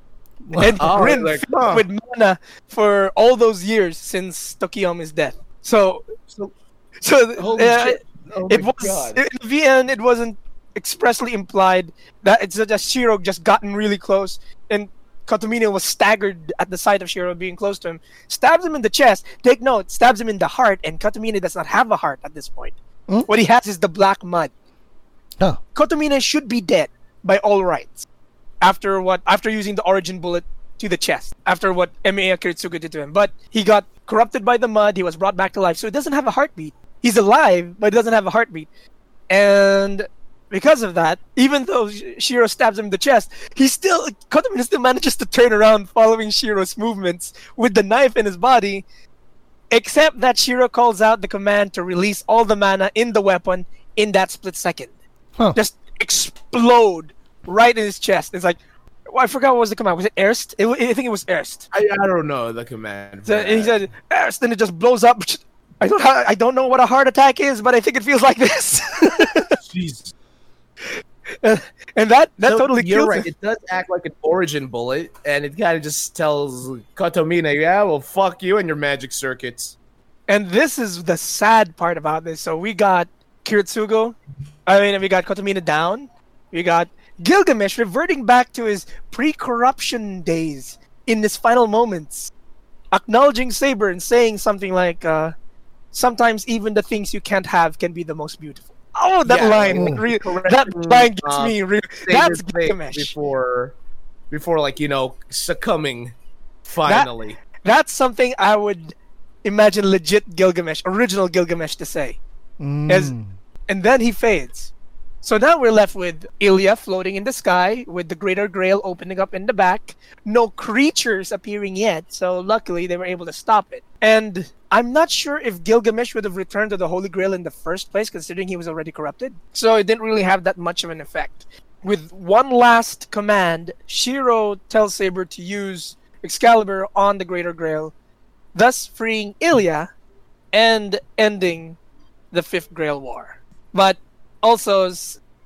And Oh, Rin like, huh. with mana for all those years since Tokiomi's death. So, So so holy uh, shit! Oh it was God. in the VN. It wasn't expressly implied that it's just Shiro just gotten really close, and Kotomine was staggered at the sight of Shiro being close to him. Stabs him in the chest. Take note, stabs him in the heart, and Kotomine does not have a heart at this point. Hmm? What he has is the black mud. Oh. Kotomine should be dead by all rights. After what? After using the origin bullet to the chest. After what Emiya Kiritsugu did to him. But he got corrupted by the mud. He was brought back to life. So he doesn't have a heartbeat. He's alive, but he doesn't have a heartbeat. And because of that, even though Shiro stabs him in the chest, he still Kotomine still manages to turn around following Shiro's movements with the knife in his body. Except that Shiro calls out the command to release all the mana in the weapon in that split second. Huh. Just explode right in his chest. It's like, well, I forgot what was the command. Was it Erst? It, I think it was Erst. I, I don't know the command. So he said Erst, and it just blows up. I don't, ha- I don't know what a heart attack is, but I think it feels like this. Jesus. and that that So, totally you're right. him. It does act like an origin bullet, and it kind of just tells Kotomine, "Yeah, well, fuck you and your magic circuits." And this is the sad part about this. So we got Kiritsugu. I mean, we got Kotomine down. We got Gilgamesh reverting back to his pre-corruption days in his final moments, acknowledging Saber and saying something like, uh, "Sometimes even the things you can't have can be the most beautiful." Oh, that Yeah, line! mm. re- that line gets Uh, me. Re- that's Gilgamesh. before, before like you know succumbing. Finally, That's something I would imagine legit Gilgamesh, original Gilgamesh, to say. Mm. As- and then he fades. So now we're left with Ilya floating in the sky, with the Greater Grail opening up in the back. No creatures appearing yet, so luckily they were able to stop it. And I'm not sure if Gilgamesh would have returned to the Holy Grail in the first place, considering he was already corrupted. So it didn't really have that much of an effect. With one last command, Shiro tells Saber to use Excalibur on the Greater Grail, thus freeing Ilya and ending the Fifth Grail War. But also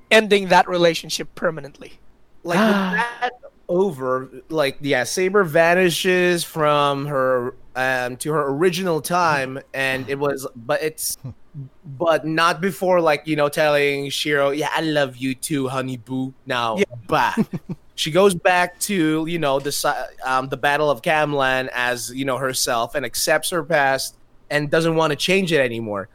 ending that relationship permanently. like with ah. that over like yeah saber vanishes from her um to her original time and it was but it's but not before like you know telling shiro yeah i love you too honey boo now Yeah. bah she goes back to you know the um the battle of camlann as you know herself and accepts her past and doesn't want to change it anymore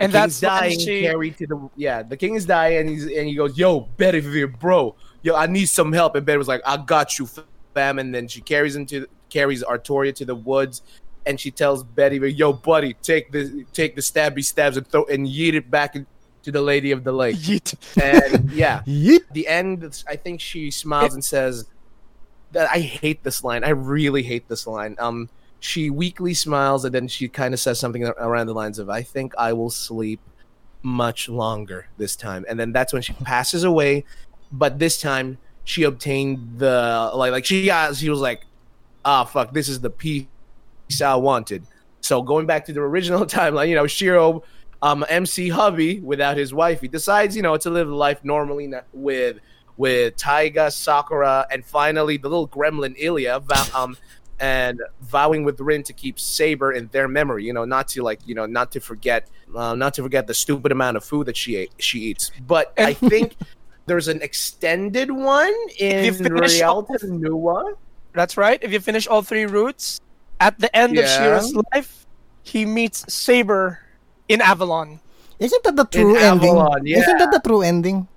And that's dying, she- carried to the yeah. The king is dying, and he's and he goes, "Yo, Bedivere, bro, yo, I need some help." And Ben was like, "I got you, fam." And then she carries him to carries Artoria to the woods, and she tells Betty, "Yo, buddy, take the take the stabby stabs and throw and yeet it back to the Lady of the Lake." Yeet. And yeah, Yeet. the end. I think she smiles and says, "That I hate this line. I really hate this line." Um, she weakly smiles and then she kind of says something around the lines of, "I think I will sleep much longer this time," and then that's when she passes away. But this time, she obtained the like, like she got. She was like, "Ah, fuck, this is the peace I wanted." So going back to the original timeline, you know, Shiro, um, MC Hubby without his wife, he decides, you know, to live life normally with with Taiga, Sakura, and finally the little gremlin Ilya, um, and vowing with Rin to keep Saber in their memory. You know, not to like, you know, not to forget, uh, not to forget the stupid amount of food that she ate, she eats. But I think there's an extended one in Réalta off- Nua. That's right. If you finish all three routes, at the end of Yeah. Shiro's life, he meets Saber in Avalon. Isn't that the true ending? Avalon, Isn't that the true ending?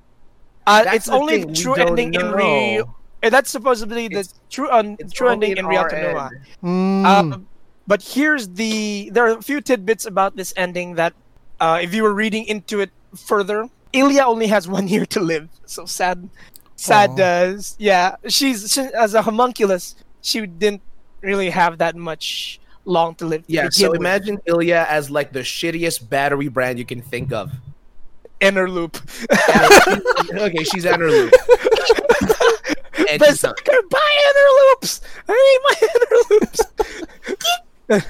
Uh, it's the only thing, true don't ending in know. Rio. uh, That's supposedly the It's- true un- true ending in our Réalta Nua. end. Mm. Um, but here's the there are a few tidbits about this ending that uh, if you were reading into it further, Ilya only has one year to live. So sad, sad. Aw. Does yeah, she's she, as a homunculus, she didn't really have that much long to live. Yeah, begin so with. imagine Ilya as like the shittiest battery brand you can think of. Eneloop. okay, she's Eneloop. and But sucker, buy inner loops. I need my inner loops.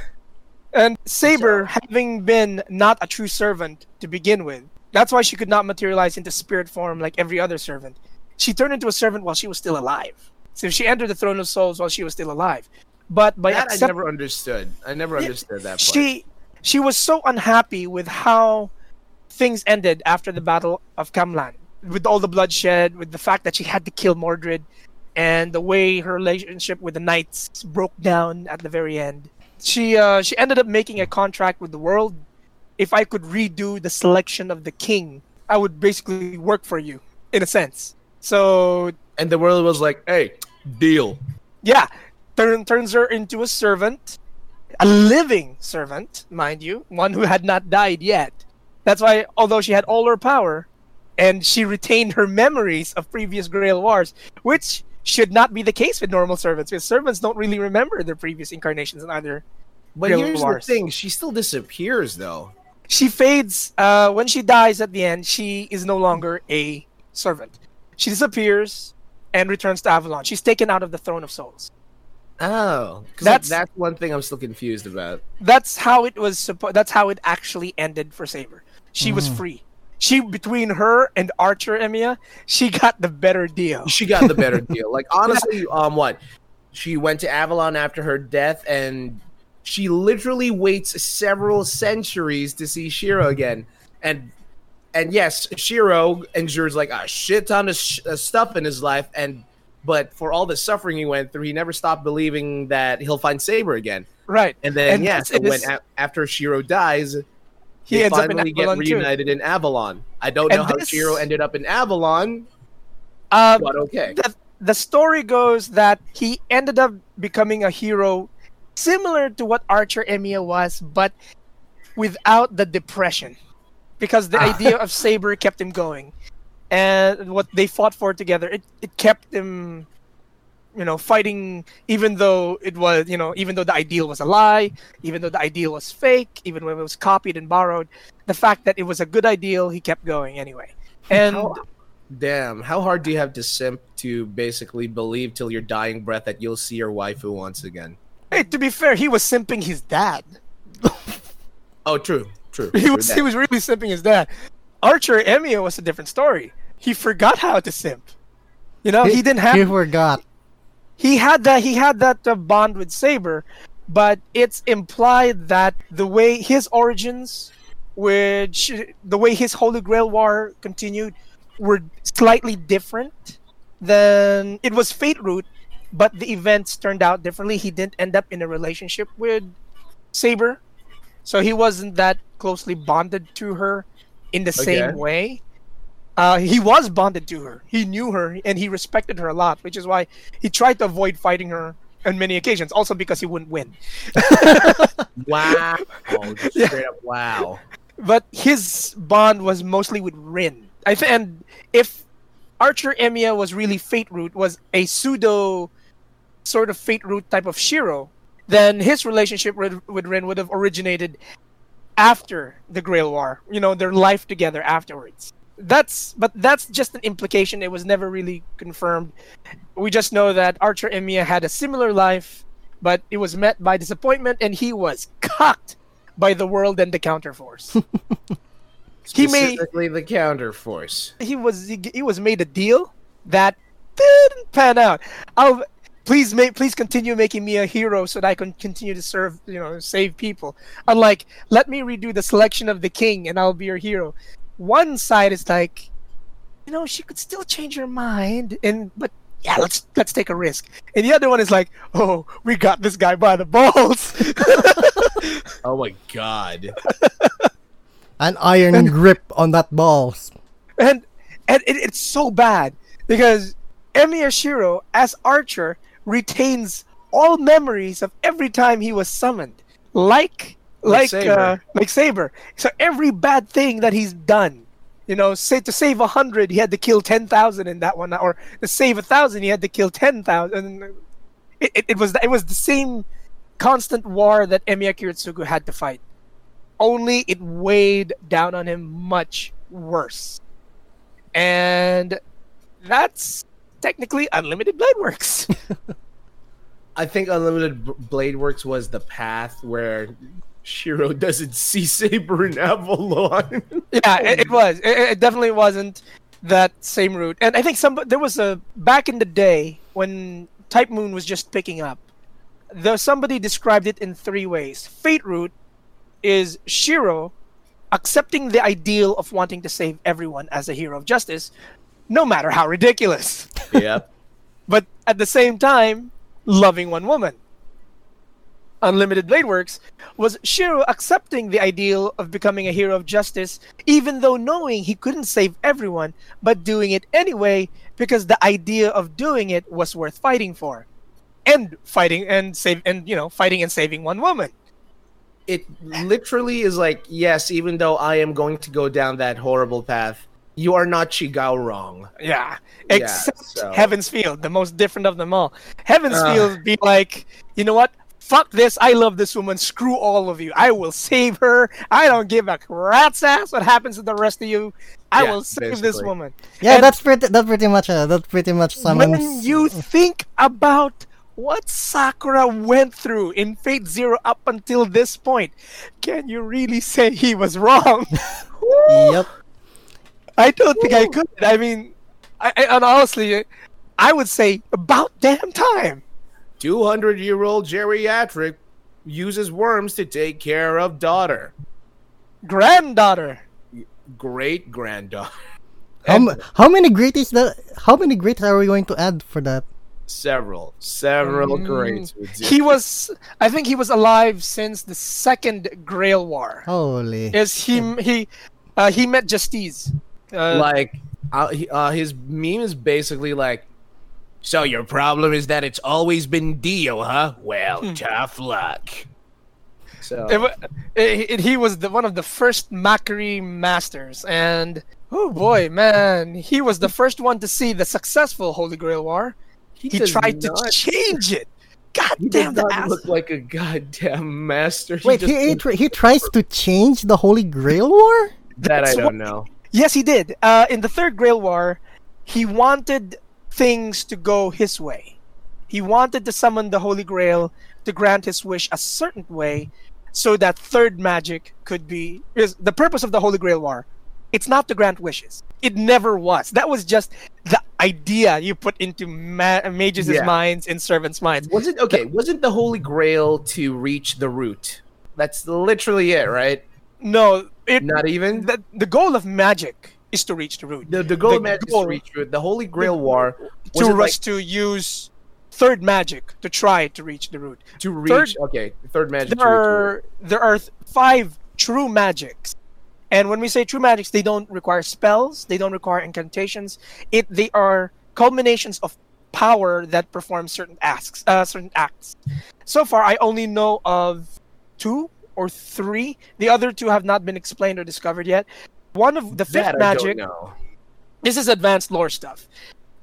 and Saber, having been not a true servant to begin with, that's why she could not materialize into spirit form like every other servant. She turned into a servant while she was still alive. So she entered the throne of souls while she was still alive. But by That I never understood. I never understood that part. she she was so unhappy with how things ended after the battle of Camlann with all the bloodshed with the fact that she had to kill Mordred and the way her relationship with the knights broke down at the very end she uh, she ended up making a contract with the world if I could redo the selection of the king I would basically work for you in a sense so and the world was like, "Hey, deal." yeah, turn, turns her into a servant, a living servant, mind you, one who had not died yet. That's why, although she had all her power, and she retained her memories of previous Grail Wars, which should not be the case with normal servants, because servants don't really remember their previous incarnations in either. But Real here's Wars. the thing: she still disappears, though. She fades uh, when she dies at the end. She is no longer a servant. She disappears and returns to Avalon. She's taken out of the Throne of Souls. Oh, That's- that's that's one thing I'm still confused about. that's how it was supposed that's how it actually ended for saber she was free she between her and archer emiya she got the better deal She got the better deal. Like honestly, um, what? She went to Avalon after her death, and she literally waits several centuries to see Shiro again. And and yes, Shiro endures like a shit ton of sh- uh, stuff in his life, and but for all the suffering he went through, he never stopped believing that he'll find Saber again. right And then And yeah, so when a- after Shiro dies, he they ends up in finally get avalon too reunited in Avalon. I don't And know how this- Shiro ended up in Avalon, uh, but okay. the, the story goes that he ended up becoming a hero similar to what archer emiya was but without the depression because the idea of saber kept him going and what they fought for together, it, it kept them, you know, fighting even though it was, you know, even though the ideal was a lie, even though the ideal was fake, even when it was copied and borrowed, the fact that it was a good ideal, he kept going anyway. And How- Damn, how hard do you have to simp to basically believe till your dying breath that you'll see your waifu once again? hey, to be fair, he was simping his dad. Oh, true, true. He was that. he was really simping his dad. Archer Emiya was a different story. He forgot how to simp. You know, he, didn't have He forgot. he had that he had that uh, bond with Saber, but it's implied that the way his origins, which the way his Holy Grail War continued, were slightly different than it was Fate route, but the events turned out differently. He didn't end up in a relationship with Saber, so he wasn't that closely bonded to her in the Okay. same way. Uh, he was bonded to her. He knew her and he respected her a lot, which is why he tried to avoid fighting her on many occasions. Also because he wouldn't win. Wow. Just Yeah. Straight up wow. But his bond was mostly with Rin. I th- and if Archer Emiya was really Fate route, was a pseudo sort of Fate route type of Shiro, then his relationship with, with Rin would have originated after the Grail War. You know, their life together afterwards. That's but that's just an implication. It was never really confirmed. We just know that Archer Emiya had a similar life, but it was met by disappointment, and he was cocked by the world and the counterforce. He may- Specifically the counterforce. he was he, he was made a deal that didn't pan out. I'll please make please continue making me a hero so that I can continue to serve you know save people. Unlike let me redo the selection of the king and I'll be your hero. One side is like, you know, she could still change her mind and but yeah, let's let's take a risk. And the other one is like, oh, we got this guy by the balls. Oh my god. An iron grip on that balls. and and it, it's so bad because Emiya Shiro as Archer retains all memories of every time he was summoned, like Like like Saber. uh, like Saber. So every bad thing that he's done, you know, say to save a hundred, he had to kill ten thousand in that one, or to save a thousand, he had to kill ten thousand. It, it, it was it was the same constant war that Emiya Kiritsugu had to fight. Only it weighed down on him much worse. And that's technically unlimited blade works. I think Unlimited B- Blade Works was the path where Shiro doesn't see Saber in Avalon. yeah, it, it was. It, it definitely wasn't that same route. And I think some there was a back in the day when Type Moon was just picking up. There somebody described it in three ways. Fate route is Shiro accepting the ideal of wanting to save everyone as a hero of justice, no matter how ridiculous. Yeah. but at the same time, loving one woman. Unlimited Blade Works was Shiro accepting the ideal of becoming a hero of justice, even though knowing he couldn't save everyone, but doing it anyway because the idea of doing it was worth fighting for, and fighting and save and you know fighting and saving one woman. It literally is like, yes, even though I am going to go down that horrible path, you are not Chigao wrong. Yeah, Yeah, except so- Heaven's Feel, the most different of them all. Heaven's Ugh. Field be like, you know what? Fuck this! I love this woman. Screw all of you. I will save her. I don't give a rat's ass what happens to the rest of you. I Yeah, will save this woman. Yeah, And that's pretty. That's pretty much. Uh, that's pretty much when you think about what Sakura went through in Fate Zero up until this point, can you really say he was wrong? Yep. I don't think I could. I mean, I, I, and honestly, I would say about damn time. 200 year old geriatric uses worms to take care of daughter. Granddaughter. Great granddaughter. How, m- how many great is that? How many greats are we going to add for that? Several, several Mm. greats. He was, I think he was alive since the second Grail War. Holy. Is he he uh, he met Justice. Uh, like uh, he- uh, his meme is basically like so your problem is that it's always been Dio, huh? Well, Hmm. tough luck. So it, wa- it, it- he was the one of the first Makiri masters, and Oh boy, man, he was the first one to see the successful Holy Grail War. He, does tried to change it. God He damn does the not ass. look like a goddamn master. Wait, just- he he, tr- he tries to change the Holy Grail War? that I don't what- know. Yes, he did. Uh, in the Third Grail War, he wanted things to go his way. He wanted to summon the Holy Grail to grant his wish a certain way, so that third magic could be. Is the purpose of the Holy Grail War? It's not to grant wishes. It never was. That was just the idea you put into ma- mages' Yeah. minds and servants' minds. Was it okay? Wasn't the Holy Grail to reach the root? That's literally it, right? No, it. Not even The, the goal of magic is to reach the root. the the goal the magic is to reach root. The Holy Grail War was to rush like to use third magic to try to reach the root. to reach. third- okay, third magic. There to reach the root. are there are five true magics, and when we say true magics, they don't require spells, they don't require incantations. It they are culminations of power that perform certain acts. Uh, certain acts. So far, I only know of two or three. The other two have not been explained or discovered yet. One of the fifth That magic this is advanced lore stuff.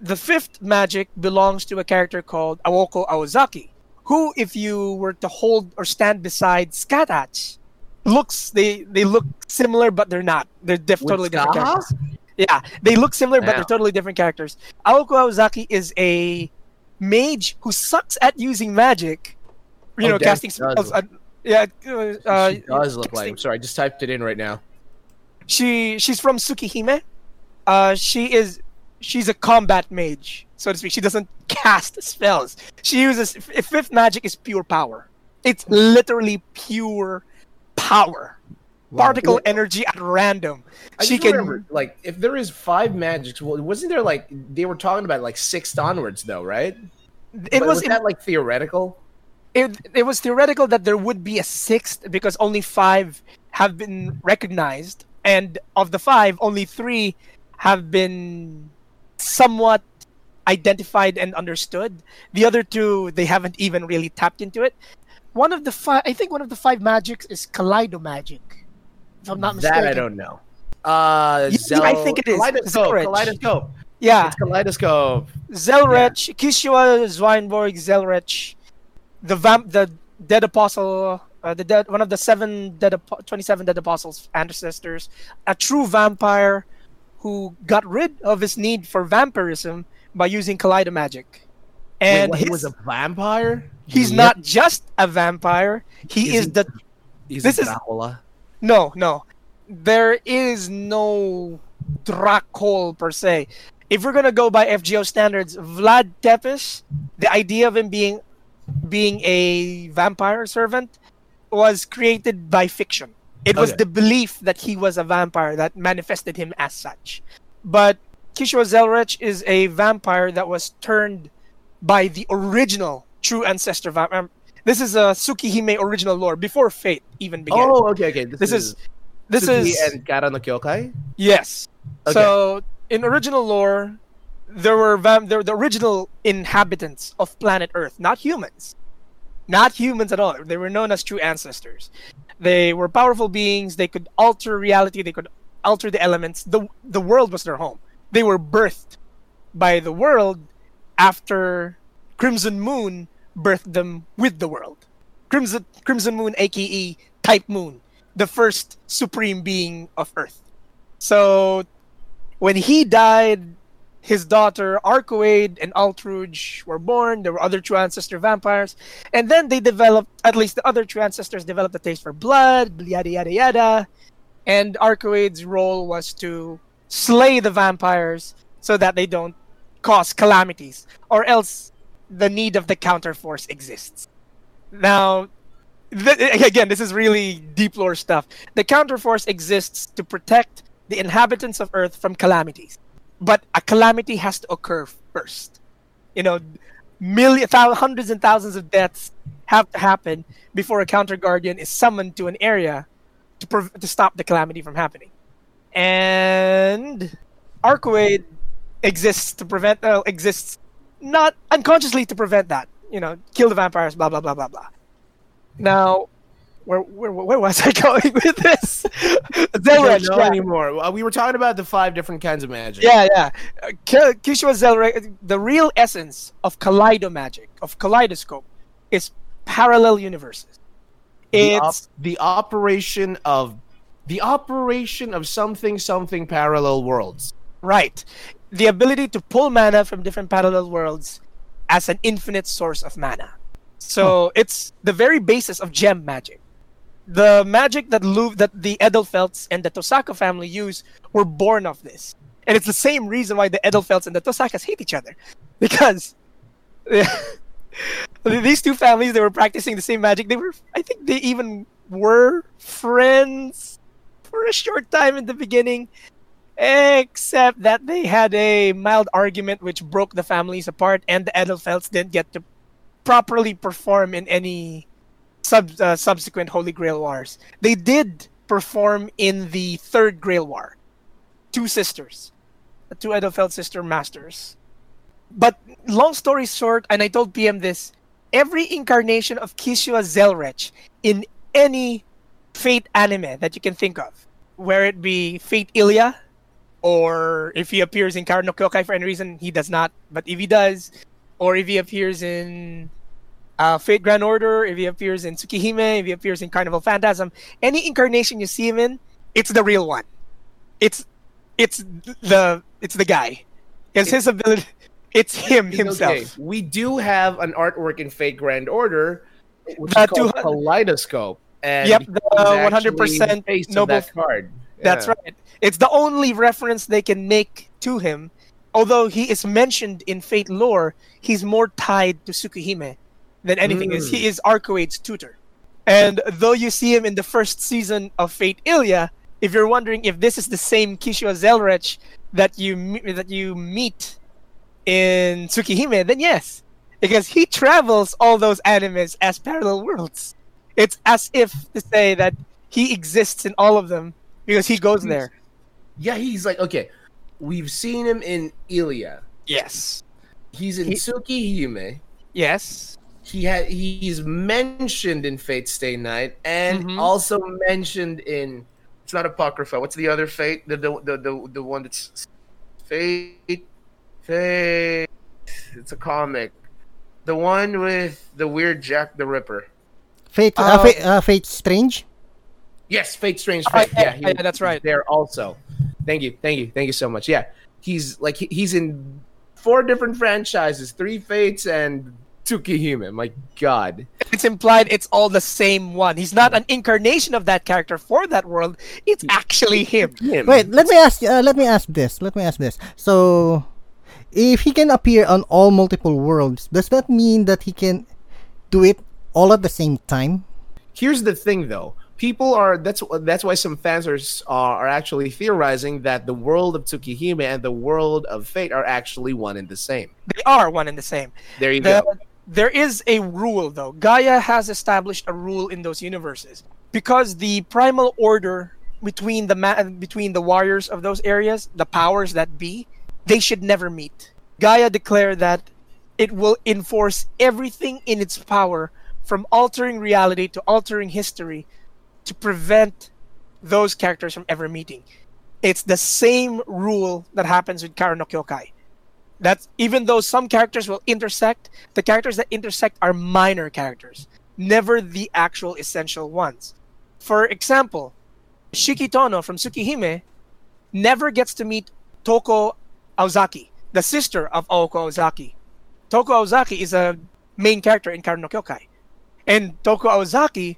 The fifth magic belongs to a character called Aoko Aozaki, who, if you were to hold or stand beside Scáthach, looks they they look similar, but they're not. They're diff- totally different characters. Yeah, they look similar, but they're totally different characters. Aoko Aozaki is a mage who sucks at using magic. You Oh, know, casting spells. Uh, yeah, uh, uh, she does look like. I'm sorry, I just typed it in right now. She she's from Tsukihime. Uh, she is she's a combat mage, so to speak. She doesn't cast spells. She uses fifth magic is pure power. It's literally pure power. Particle Well- energy at random. I she can remember, like, if there is five magics, well, wasn't there like they were talking about like sixth onwards though, right? it But was that like theoretical? it, it was theoretical that there would be a sixth because only five have been recognized and of the five only three have been somewhat identified and understood the other two they haven't even really tapped into it one of the five i think one of the five magics is kaleido magic if i'm not mistaken That I don't know. Uh, Yeah, Zel- I think it is. Kaleidoscope. Zelretch. Kaleidoscope. yeah It's kaleidoscope. Zelretch, Kischur Schweinorg, Zelretch, the vamp, the dead apostle, uh, the dead, one of the seven dead, twenty-seven dead apostles ancestors, a true vampire who got rid of his need for vampirism by using kaleido magic, Wait, and what, he was a vampire. he's Yep. not just a vampire; he Is is he- the He's this a is- Dracula. no, no. There is no Dracul per se. If we're gonna go by FGO standards, Vlad Tepes, the idea of him being being a vampire servant was created by fiction. It was Okay. the belief that he was a vampire that manifested him as such. But Kischur Zelretch is a vampire that was turned by the original true ancestor vampire. Um, this is a Tsukihime original lore before Fate even began. Oh, okay, okay. This, This is this Tsuki is and Kara no Kyokai. yes. Okay. So in original lore, there were vam- there were the original inhabitants of planet Earth, not humans, not humans at all. They were known as true ancestors. They were powerful beings. They could alter reality. They could alter the elements. the The world was their home. They were birthed by the world after Crimson Moon birthed them with the world. Crimson Crimson Moon, aka Type Moon, the first supreme being of Earth. So when he died, his daughter Arcueid and Altrouge were born. There were other true ancestor vampires, and then they developed. At least the other true ancestors developed a taste for blood, yada yada yada. And Arcueid's role was to slay the vampires so that they don't cause calamities, or else the need of the counterforce exists. Now, th- again, this is really deep lore stuff. The counterforce exists to protect the inhabitants of Earth from calamities, but a calamity has to occur first. You know, million, thou- hundreds and thousands of deaths have to happen before a counter guardian is summoned to an area to prov- to stop the calamity from happening. And Arcueid exists to prevent uh, exists not unconsciously to prevent that. You know, kill the vampires, blah blah blah blah blah. Now, where where where was I going with this? Don't know yeah. anymore. We were talking about the five different kinds of magic. Yeah, yeah. Uh, Kischur the real essence of kaleido magic, of kaleidoscope, is parallel universes. The, op- It's the operation of the operation of something something parallel worlds. right. The ability to pull mana from different parallel worlds as an infinite source of mana. So it's the very basis of gem magic. The magic that Lu- that the Edelfelts and the Tosaka family use were born of this. And it's the same reason why the Edelfelts and the Tosakas hate each other. Because these two families they were practicing the same magic. They were I think they even were friends for a short time in the beginning. Except that they had a mild argument which broke the families apart, and the Edelfelts didn't get to properly perform in any sub uh, subsequent Holy Grail wars. They did perform in the third Grail War. Two sisters, two Edelfelt sister masters. But long story short, and I told PM this: every incarnation of Kischur Zelretch in any Fate anime that you can think of, where it be Fate Ilya, or if he appears in Kara no Kyokai for any reason, he does not. But if he does, or if he appears in uh, Fate Grand Order, if he appears in Tsukihime, if he appears in Carnival Phantasm, any incarnation you see him in, it's the real one. It's it's the it's the guy. It's his ability. It's him himself. Okay, we do have an artwork in Fate Grand Order, which The is called Kaleidoscope. And Yep, the 100% the face of noble- that card. That's right. It's the only reference they can make to him. Although he is mentioned in Fate lore, he's more tied to Tsukihime than anything. Is Mm. he is Arcueid's tutor. And though you see him in the first season of Fate Ilya, if you're wondering if this is the same Kischur Zelretch that you that you meet in Tsukihime, then yes, because he travels all those animes as parallel worlds. It's as if to say that he exists in all of them because he goes there. Yeah, he's like okay. We've seen him in Ilya. Yes. He's in He- Tsukihime. Yes. He had he's mentioned in Fate Stay Night and Mhm. also mentioned in it's not Apocrypha. What's the other Fate? The the the the, the one that's Fate Fate it's a comic. The one with the weird Jack the Ripper. Fate, uh, Uh, Fate, uh, Fate Strange. Yes, Fate Strange Oh, Fate. yeah, yeah, he yeah, that's right. There also. Thank you, thank you, thank you so much. Yeah, he's like he- he's in four different franchises, three Fates and Tsukihime. My God. It's implied it's all the same one. He's not an incarnation of that character for that world. It's actually him. Him. Wait, let me ask. Uh, let me ask this. Let me ask this. So, if he can appear on all multiple worlds, does that mean that he can do it all at the same time? Here's the thing, though. People are that's that's why some fans are are actually theorizing that the world of Tsukihime and the world of Fate are actually one and the same. They are one and the same. There you The- go. There is a rule though. Gaia has established a rule in those universes because the primal order between the ma- between the warriors of those areas, the powers that be, they should never meet. Gaia declared that it will enforce everything in its power from altering reality to altering history to prevent those characters from ever meeting. It's the same rule that happens with Kara no Kyokai. That's even though some characters will intersect, the characters that intersect are minor characters, never the actual essential ones. For example, Shiki Tohno from Tsukihime never gets to meet Toko Aozaki, the sister of Aoko Aozaki. Toko Aozaki is a main character in Kara no Kyokai. And Toko Aozaki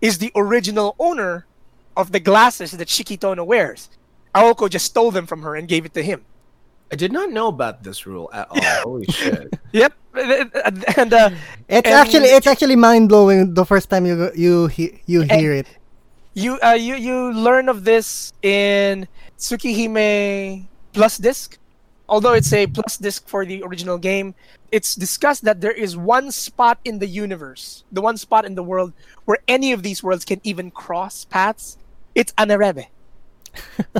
is the original owner of the glasses that Shiki Tohno wears. Aoko just stole them from her and gave it to him. I did not know about this rule at all. Holy shit. Yep, and uh, It's And- actually it's actually mind blowing the first time you you he, you hear it. you uh, you you learn of this in Tsukihime Plus Disc. Although it's a plus disc for the original game, it's discussed that there is one spot in the universe, the one spot in the world where any of these worlds can even cross paths. It's Ahnenerbe.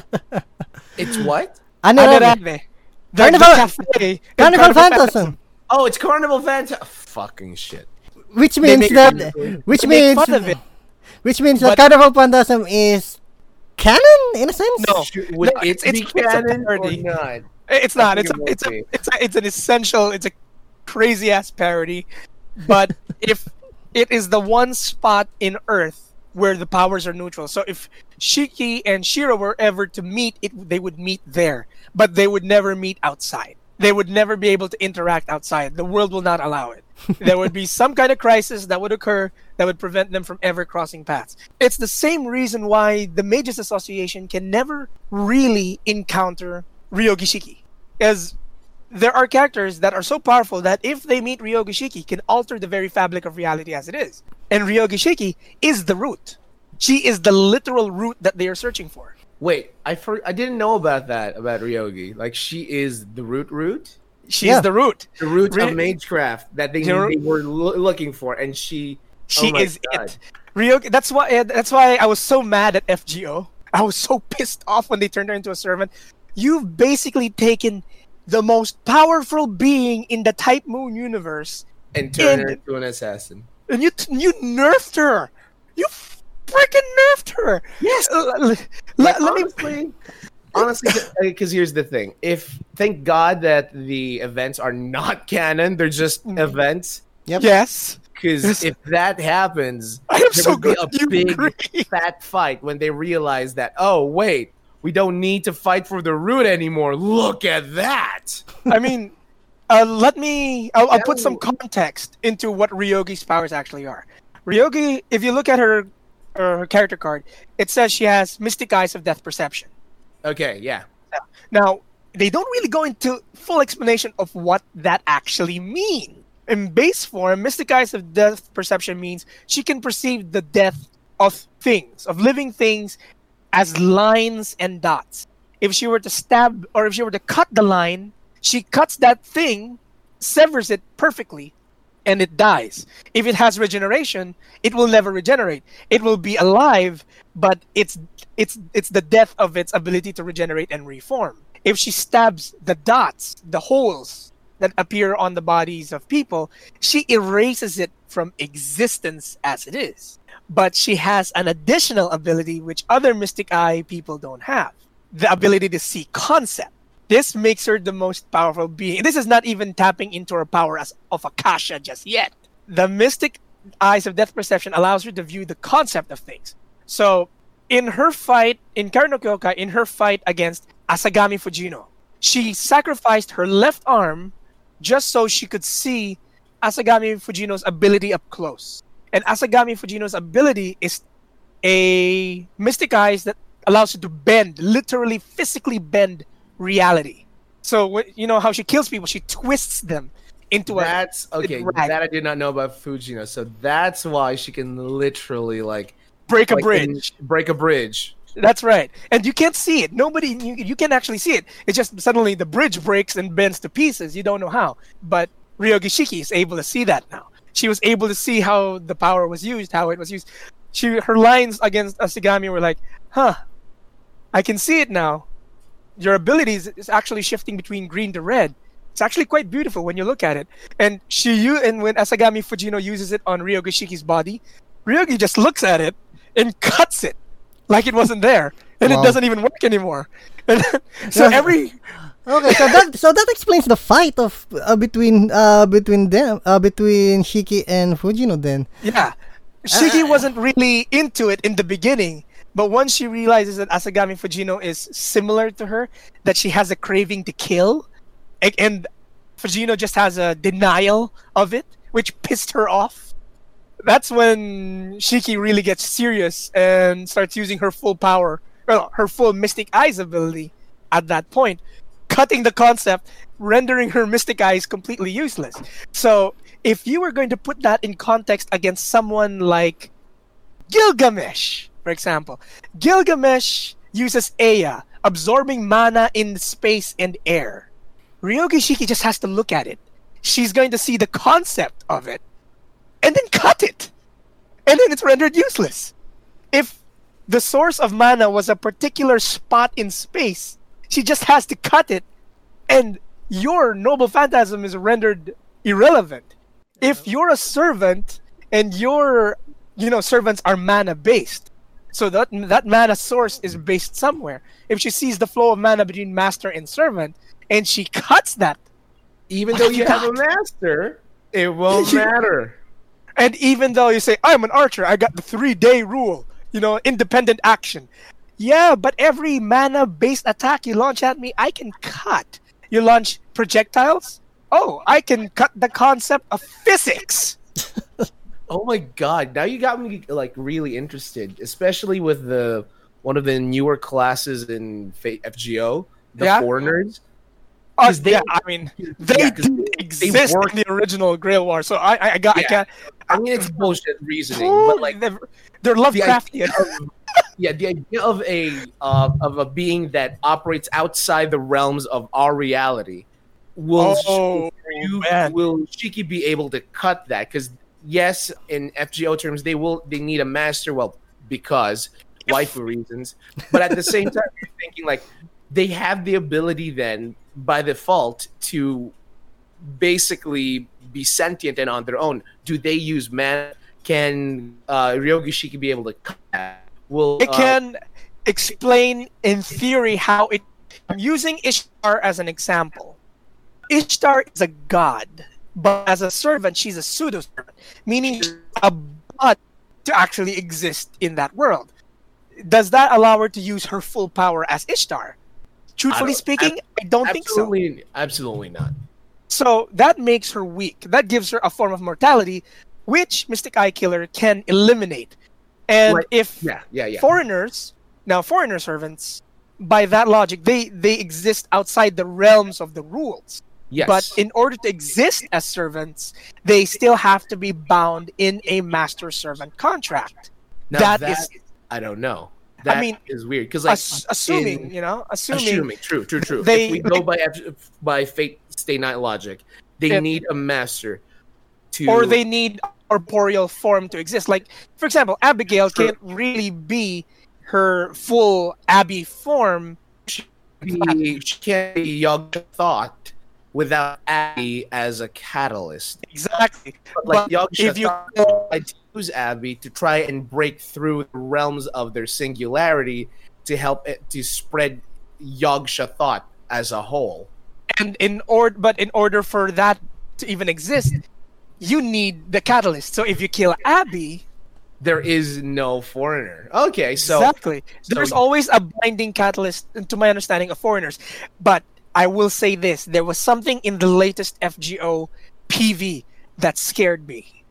It's what? Ahnenerbe. Ahnenerbe. The, Carnival- the cafe Carnival Phantasm. Phantasm, Oh, it's Carnival Fanta. Fucking shit. which They means make that fun which They make means fun of it. Which means the But- Carnival Phantasm is canon in a sense. No. No, it it's- be it's- it's a canon or not? It's not. It's a, it's a, it's a, it's an essential. It's a crazy ass parody, but if it is the one spot in Earth where the powers are neutral. So if Shiki and Shiro were ever to meet, it they would meet there, but they would never meet outside. They would never be able to interact outside. The world will not allow it. there would be some kind of crisis that would occur that would prevent them from ever crossing paths. It's the same reason why the Mages Association can never really encounter Ryogi Shiki. As there are characters that are so powerful that if they meet Ryogi Shiki can alter the very fabric of reality as it is. And Ryogi Shiki is the root. She is the literal root that they are searching for. Wait, I for, I didn't know about that about Ryogi. Like she is the root root, She's Yeah. the root. the root Re- of Magecraft that they, You're- they were lo- looking for, and she She Oh is God. it. Ryogi. That's why. uh, That's why I was so mad at FGO. I was so pissed off when they turned her into a servant. You've basically taken the most powerful being in the Type Moon universe, and turned her And- into an assassin. and you you nerfed her. You freaking nerfed her. Yes. Let, let me. honestly, honestly, because here's the thing: if thank God that the events are not canon, they're just Mhm. events. Yep. Yes. Because if that happens, I am there so would be good. a You big agree. fat fight when they realize that. Oh wait, we don't need to fight for the root anymore. Look at that. I mean, uh, let me. I'll, I'll put some context into what Ryogi's powers actually are. Ryogi, if you look at her, uh, her character card, it says she has Mystic Eyes of Death Perception. Okay, yeah. Now, they don't really go into full explanation of what that actually means. In base form, Mystic Eyes of Death Perception means she can perceive the death of things, of living things, as lines and dots. If she were to stab or if she were to cut the line, she cuts that thing, severs it perfectly, and it dies. If it has regeneration, it will never regenerate. It will be alive, but it's it's it's the death of its ability to regenerate and reform. If she stabs the dots, the holes that appear on the bodies of people, she erases it from existence as it is. But she has an additional ability which other Mystic Eye people don't have the ability to see concept. This makes her the most powerful being. This is not even tapping into her power as of Akasha just yet. The Mystic Eyes of Death Perception allows her to view the concept of things. So, in her fight, in Kara no Kyokai, in her fight against Asagami Fujino, she sacrificed her left arm just so she could see Asagami Fujino's ability up close. And Asagami Fujino's ability is a Mystic Eyes that allows her to bend, literally physically bend reality. So you know how she kills people, she twists them into a That's okay. rag. That I did not know about Fujino. So that's why she can literally like break a like, bridge. in- break a bridge. That's right. And you can't see it. Nobody you, you can actually see it. It's just suddenly the bridge breaks and bends to pieces. You don't know how. But Ryogi Shiki is able to see that now. She was able to see how the power was used, how it was used. She her lines against Asagami were like, "Huh. I can see it now. Your abilities is actually shifting between green to red. It's actually quite beautiful when you look at it." And she you and when Asagami Fujino uses it on Ryogi Shiki's body, Ryogi just looks at it and cuts it like it wasn't there, and Wow. it doesn't even work anymore. And so every Okay, so that so that explains the fight of uh, between uh between them uh between Shiki and Fujino then. yeah, Shiki wasn't really into it in the beginning, but once she realizes that Asagami Fujino is similar to her, that she has a craving to kill, and, and Fujino just has a denial of it, which pissed her off. That's when Shiki really gets serious and starts using her full power, well, her full Mystic Eyes ability at that point, cutting the concept, rendering her Mystic Eyes completely useless. So, if you were going to put that in context against someone like Gilgamesh, for example, Gilgamesh uses Ea, absorbing mana in space and air. Ryogi Shiki just has to look at it. She's going to see the concept of it and then cut it. And then it's rendered useless. If the source of mana was a particular spot in space, she just has to cut it and your noble phantasm is rendered irrelevant. If you're a servant and your you know, servants are mana based. So that that mana source is based somewhere. If she sees the flow of mana between master and servant, and she cuts that, Even though you have a master, it won't matter. and even though you say I'm an archer, I got the three day rule, you know, independent action. Yeah, but every mana based attack you launch at me, I can cut. You launch projectiles? Oh, I can cut the concept of physics. Oh my god! Now you got me like really interested, especially with the one of the newer classes in FGO, the Yeah. foreigners. Uh, they- yeah, I mean, they Yeah, they exist work- in the original Grail War, so I, I, got, I can't. I mean, it's bullshit reasoning, but like they're, they're the Lovecraftian. of- yeah, the idea of a uh, of a being that operates outside the realms of our reality will Oh, you will Shiki be able to cut that? Because yes, in FGO terms, they will they need a master. Well, because waifu reasons, but at the same time, you're thinking like they have the ability then by default to basically be sentient and on their own. Do they use man? Can uh, Ryogi Shiki be able to cut? Will it uh, can explain in theory how it i'm using ishtar as an example ishtar is a god but as a servant she's a pseudo servant meaning a but to actually exist in that world does that allow her to use her full power as ishtar truthfully don't- speaking i don't think so absolutely, absolutely not. so that makes her weak. That gives her a form of mortality, which Mystic Eye Killer can eliminate. And Right. if Yeah, yeah, yeah. foreigners, now foreigner servants, by that logic, they they exist outside the realms of the rules. Yes, But in order to exist as servants, they still have to be bound in a master servant contract. Now that that is- I don't know. That is mean, is weird because like Ass- assuming, in- you know, assuming, assuming true, true, true. they- if we go by by Fate Stay Night logic, they If- need a master to or they need corporeal form to exist. Like, for example, Abigail True. can't really be her full Abby form. be she can't be Yog thought without Abby as a catalyst. Exactly. But like But if you to use Abby to try and break through the realms of their singularity to help it to spread Yog-Sothoth as a whole. and in order, but in order for that to even exist, you need the catalyst. So if you kill Abby, There is no foreigner. Okay, so exactly, so- there's always a binding catalyst, to my understanding, of foreigners. But I will say this: there was something in the latest FGO PV that scared me.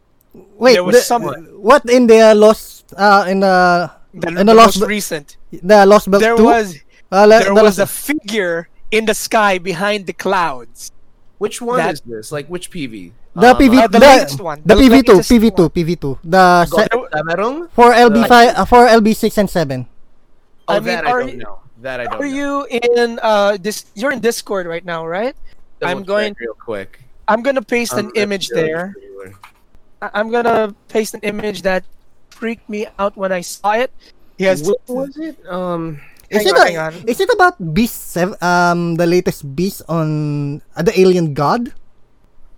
Wait, There was the- some- what in the lost uh in the The, in the the lost most Be- recent. the lost belt There 2? was uh, le- there the was a Lost- figure in the sky behind the clouds. which one that- is this? Like which PV? the PV uh, the the, latest one, the the PV2 PV2. PV2 the se- for LB5 uh, for LB6 and 7 Oh, I mean, that I are don't you- know. That I don't Are know. you in uh this? You're in Discord right now, right? Double I'm going- real quick. I'm gonna paste an Um, image FGO there. trailer. I- I'm gonna paste an image that freaked me out when I saw it. He has. What was it? Um, is Hang it on, a- hang on. is it about Beast 7 um the latest Beast on uh, the alien god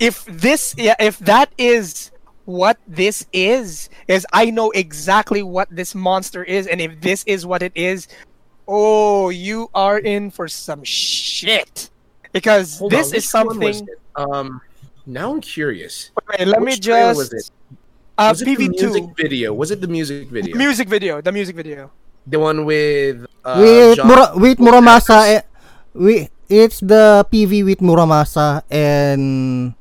If this, yeah, if that is what this is, is I know exactly what this monster is, and if this is what it is, oh, you are in for some shit. Because hold this on, is which one was something. Um, now I'm curious. Wait, let me Which trailer just. Was it? Uh, Was it the music PV2. video? Was it the music video? Music video. The music video. the one with uh, with John- Mura- with Muramasa eh, we it's the PV with Muramasa and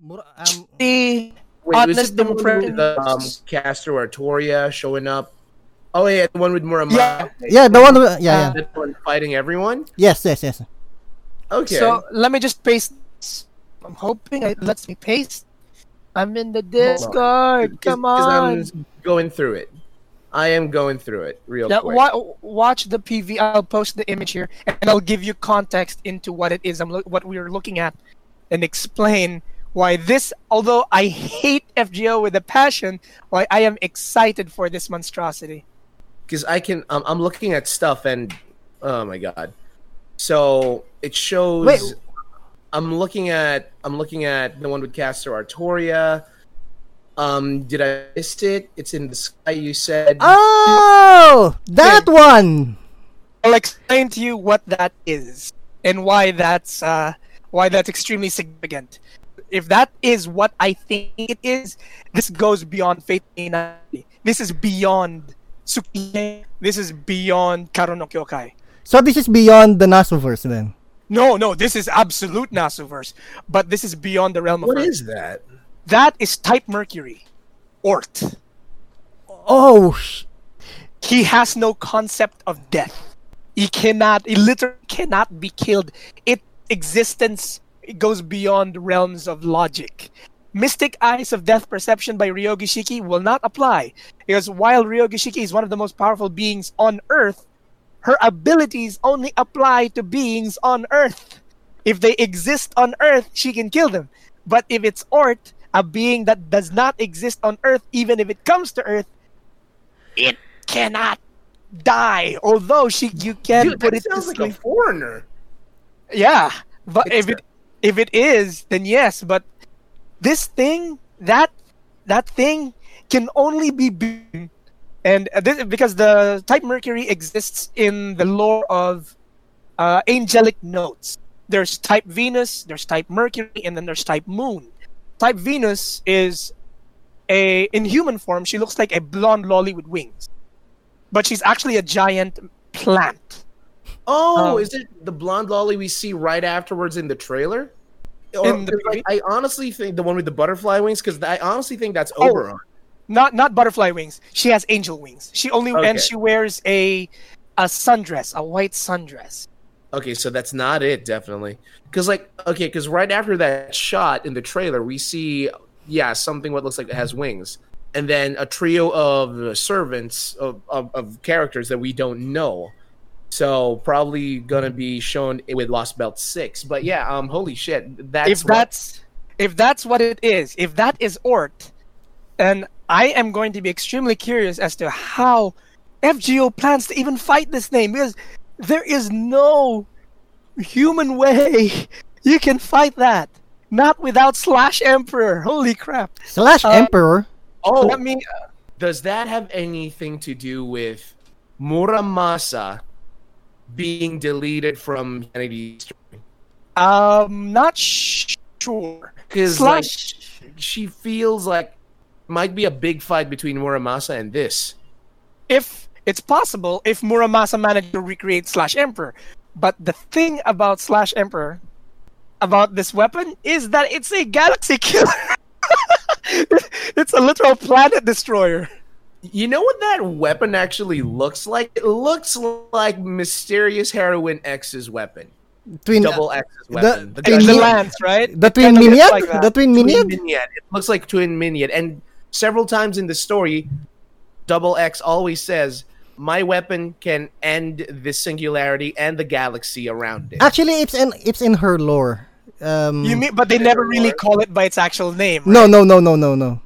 Mura- um, The Wait, was honest it the one with um, impressions. Caster Artoria showing up? Oh yeah, the one with Muramasa. Yeah. yeah the one with- yeah uh, yeah That one fighting everyone. yes yes yes Okay. So let me just paste. I'm hoping it lets me paste. I'm in the Discord. 'Cause- Come 'cause on. I'm going through it. I am going through it real Now, quick. wa- watch the PV. I'll post the image here, and I'll give you context into what it is. I'm lo- what we're looking at, and explain why this. Although I hate FGO with a passion, why I am excited for this monstrosity. Because I can. Um, I'm looking at stuff and oh my god. So it shows. Wait. I'm looking at. I'm looking at the one with Caster Artoria. Um, did I miss it? It's in the sky. You said. Oh, that one. I'll explain to you what that is and why that's uh, why that's extremely significant. If that is what I think it is, this goes beyond Fate This is beyond Tsukihime. This is beyond Kara no Kyokai. So this is beyond the Nasuverse then. No, no, this is absolute Nasuverse, but this is beyond the realm of What Earth. is that? That is Type Mercury, Ort. Oh, He has no concept of death. He cannot. He literally cannot be killed. It existence goes beyond realms of logic. Mystic Eyes of Death Perception by Ryogi Shiki will not apply because while Ryogi Shiki is one of the most powerful beings on Earth, her abilities only apply to beings on Earth. If they exist on Earth, she can kill them. But if it's Ort, a being that does not exist on Earth, even if it comes to Earth, it cannot die. Although she, you can Dude, put it to sounds like a foreigner. Yeah, but It's if it if it is, then yes. But this thing, that that thing, can only be beaten, and uh, this, because the type Mercury exists in the lore of uh, angelic notes. There's type Venus, there's type Mercury, and then there's type Moon. Type Venus is a in human form. She looks like a blonde lolly with wings, but she's actually a giant plant. Oh, Um, is it the blonde lolly we see right afterwards in the trailer? Or, In the 'cause, like, I honestly think the one with the butterfly wings, because I honestly think that's Oh. Not not butterfly wings. She has angel wings. She only Okay. and she wears a a sundress, a white sundress. Okay, so that's not it, definitely. Because like, okay, because right after that shot in the trailer, we see, yeah, something what looks like it has wings, and then a trio of servants of, of, of characters that we don't know. So probably gonna be shown with Lost Belt Six. But yeah, um, holy shit, that's if what- that's if that's what it is, if that is Ort, then I am going to be extremely curious as to how FGO plans to even fight this name because there is no human way you can fight that. Not without Slash Emperor. Holy crap. slash Uh, Emperor. oh, Let me does that have anything to do with Muramasa being deleted from Humanity History? um not sure. Because like, she feels like might be a big fight between Muramasa and this. if it's possible if Muramasa managed to recreate Slash Emperor. But the thing about Slash Emperor, about this weapon, is that it's a galaxy killer. it's a literal planet destroyer. You know what that weapon actually looks like? It looks like Mysterious Heroine X's weapon. Twin, Double X's the- weapon. the And Twin the lance, right? the twin Kinda looks minion? like that. the twin Twin minion? Minion. It looks like Twin Minion. And several times in the story, Double X always says, My weapon can end the singularity and the galaxy around it. Actually, it's in it's in her lore. Um, You mean, but they never really call it by its actual name. Right? no, no, no, no, no, no.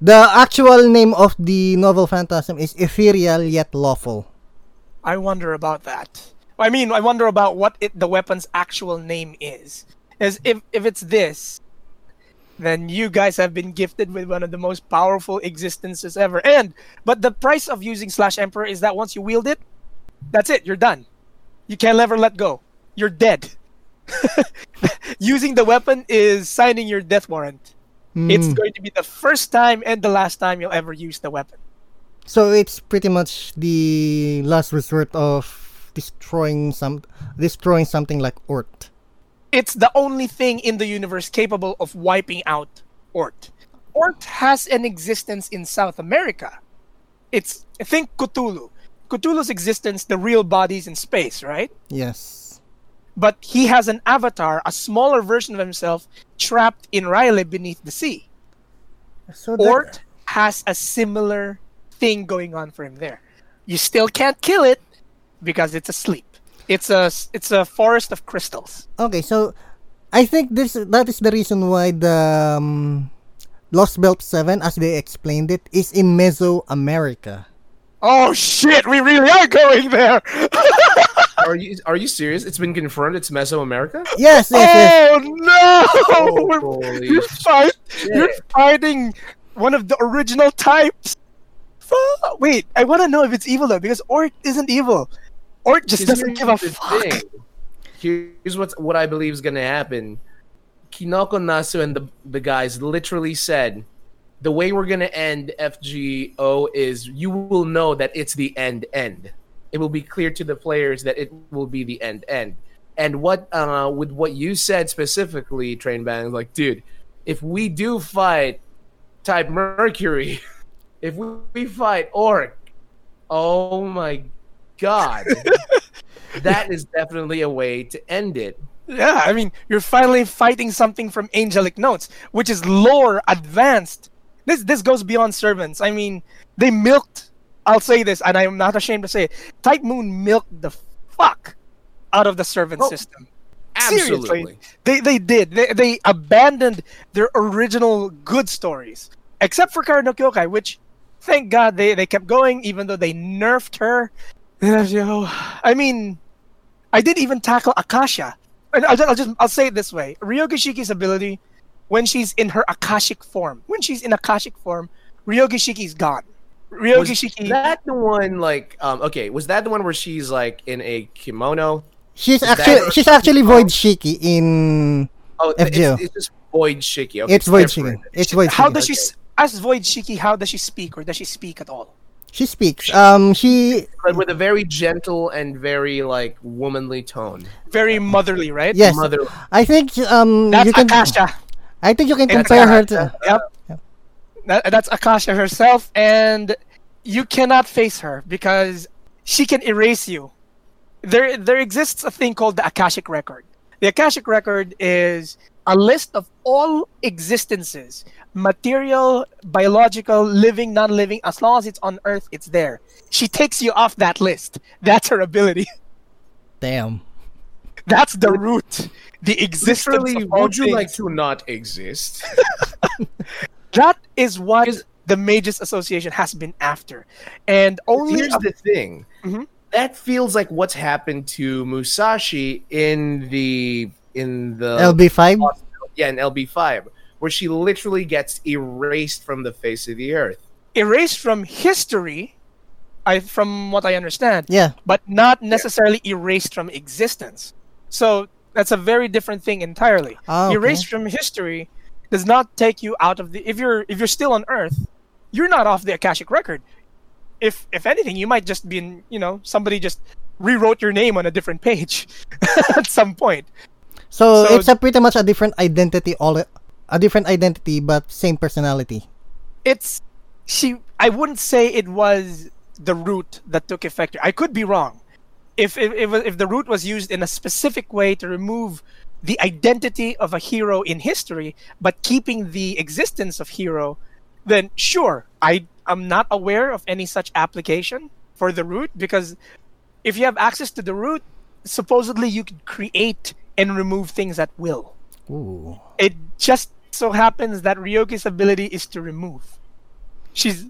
The actual name of the noble Phantasm is Ethereal Yet Lawful. I wonder about that. I mean, I wonder about what it, the weapon's actual name is. As if if it's this, then you guys have been gifted with one of the most powerful existences ever. And but the price of using Slash Emperor is that once you wield it, that's it. You're done. You can't ever let go. You're dead. using the weapon is signing your death warrant. It's Hmm. going to be the first time and the last time you'll ever use the weapon. So it's pretty much the last resort of destroying some destroying something like Ort. it's the only thing in the universe capable of wiping out Ort. Ort has an existence in South America. It's I think Cthulhu. Cthulhu's existence, the real body's in space, right? Yes. But he has an avatar, a smaller version of himself, trapped in R'lyeh beneath the sea. So that- Ort has a similar thing going on for him there. You still can't kill it because it's asleep. It's a it's a forest of crystals. Okay, so I think this that is the reason why the um, Lost Belt 7 as they explained it is in Mesoamerica. Oh shit, we really are going there. are you are you serious? It's been confirmed it's Mesoamerica? Yes, yes, yes. oh no! Oh, holy you're, fight, you're shit. fighting one of the original types. Wait, I want to know if it's evil though, because Ort isn't evil. Ort just doesn't here's give a fuck. thing. Here's what's what I believe is gonna happen. Kinoko Nasu and the the guys literally said, the way we're gonna end FGO is you will know that it's the end end. It will be clear to the players that it will be the end end. And what uh with what you said specifically, Train Bang, like, dude, if we do fight type Mercury, if we, we fight Ort, oh my god. that is definitely a way to end it. Yeah, I mean, you're finally fighting something from Angelic Notes, which is lore advanced. This this goes beyond servants. I mean, they milked. I'll say this, and I'm not ashamed to say it. Type Moon milked the fuck out of the servant Oh, system. Absolutely. Seriously, they they did. They they abandoned their original good stories, except for Kara no Kyokai, which, thank God, they they kept going, even though they nerfed her. I mean, I didn't even tackle Akasha. And I'll just, I'll just I'll say it this way: Ryogi Shiki's ability, when she's in her Akashic form, when she's in Akashic form, Ryogi Shiki's gone. Ryogi Was Shiki. that the one like um okay, was that the one where she's like in a kimono? She's that- actually she's actually Void Shiki in Oh FGO. it's, it's just Void Shiki. Okay, it's Void different. Shiki. It's Void shiki. how Shiki. does she s- as Void Shiki? How does she speak, or does she speak at all? She speaks. Um, she But with a very gentle and very like womanly tone. Very motherly, right? yes. Mother I think um That's you can. Akasha. I think you can compare her to. Yep. That, that's Akasha herself, and you cannot face her because she can erase you. There, there exists a thing called the Akashic Record. The Akashic Record is a list of all existences, material, biological, living, non-living. As long as it's on Earth, it's there. She takes you off that list. That's her ability. Damn. That's the root, the existence. Literally, of all would you like to not exist? That is what the Mages Association has been after, and only Here's a- the thing. Mhm. That feels like what's happened to Musashi in the in the LB five. yeah in LB five, where she literally gets erased from the face of the earth. erased from history. I, from what I understand, Yeah. but not necessarily erased from existence. So that's a very different thing entirely. Ah, okay. Erased from history does not take you out of the. If you're if you're still on Earth, you're not off the Akashic record. If if anything, you might just be in. You know, somebody just rewrote your name on a different page at some point. So, So- it's a pretty much a different identity. All a different identity, but same personality. it's she i wouldn't say it was the root that took effect i could be wrong if if, if if the root was used in a specific way to remove the identity of a hero in history but keeping the existence of hero then sure i i'm not aware of any such application for the root because if you have access to the root supposedly you could create and remove things at will Ooh. it just so happens that Ryogi's ability is to remove. She's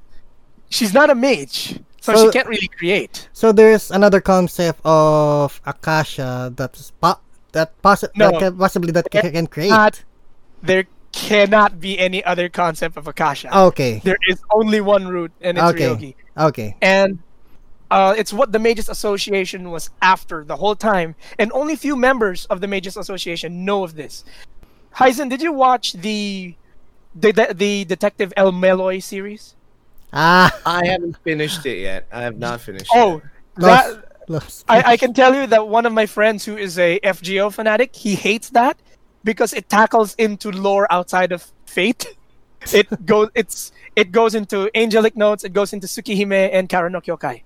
she's not a mage, so, So- she can't really create. So there's another concept of Akasha that's po- that possi- No. that can, possibly that ca- can create. Not there cannot be any other concept of Akasha. okay. There is only one root, and it's Okay. Ryogi. Okay. And uh, it's what the Mages Association was after the whole time, and only few members of the Mages Association know of this. Heisen, did you watch the the, the, the Detective El-Melloi series? Ah. I haven't finished it yet. I have not finished. Oh, it. that Lost, lost. I, I can tell you that one of my friends who is a FGO fanatic, he hates that because it tackles into lore outside of Fate. It goes it's it goes into angelic notes, it goes into Tsukihime and Kara no Kyokai.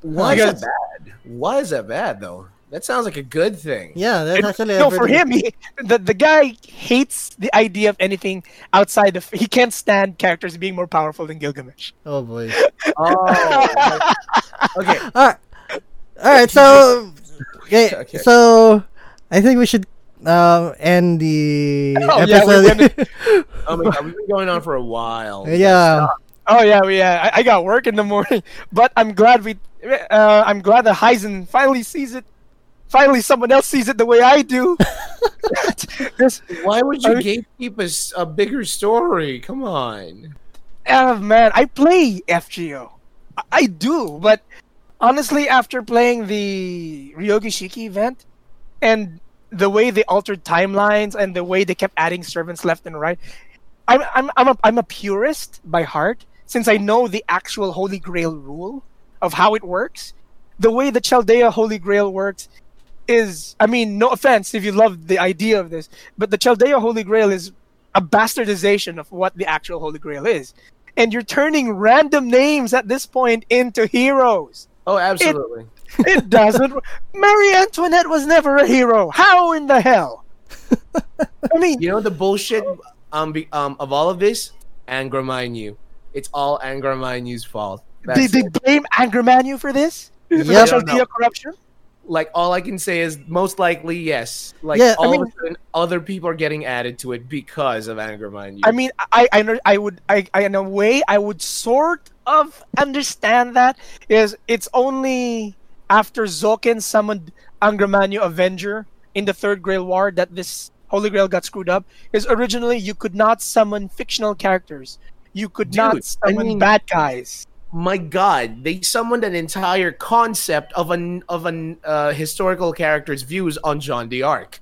Why is that bad? Why is that bad though? That sounds like a good thing. Yeah, that's It- actually a no, for him, he, the the guy hates the idea of anything outside of. He can't stand characters being more powerful than Gilgamesh. Oh boy. Oh. okay. All right. All right. So, okay, Okay. So, I think we should um end the Oh, yeah, we're episode. Oh my god, we've been going on for a while. yeah. Oh yeah, we, yeah. I, I got work in the morning, but I'm glad we. Uh, I'm glad that Heisen finally sees it. Finally, someone else sees it the way I do. This- Why would you I- gatekeep a bigger story? Come on. uh, man, I play FGO. I, I do, but honestly, after playing the Ryogi Shiki event and the way they altered timelines and the way they kept adding servants left and right, I'm I'm I'm a I'm a purist by heart since I know the actual Holy Grail rule of how it works. The way the Chaldea Holy Grail works is, I mean, no offense if you love the idea of this, but the Chaldea Holy Grail is a bastardization of what the actual Holy Grail is. And you're turning random names at this point into heroes. Oh, absolutely. It doesn't. Marie Antoinette was never a hero. How in the hell? I mean, you know the bullshit um, be, um of all of this? Angra Mainyu. It's all Angra Mainyu's fault. they, That's they it. blame Angra Mainyu for this? The corruption? Like all I can say is most likely yes. Like Yeah, I all mean- of a sudden, other people are getting added to it because of Angra Mainyu. I mean, I, I, I would, I, I, in a way, I would sort of understand that. Is it's only after Zoken summoned Angra Mainyu Avenger in the Third Grail War that this Holy Grail got screwed up. Is originally you could not summon fictional characters. You could Dude, not I summon mean- bad guys. My god they summoned an entire concept of an of an uh, historical character's views on john the d'arc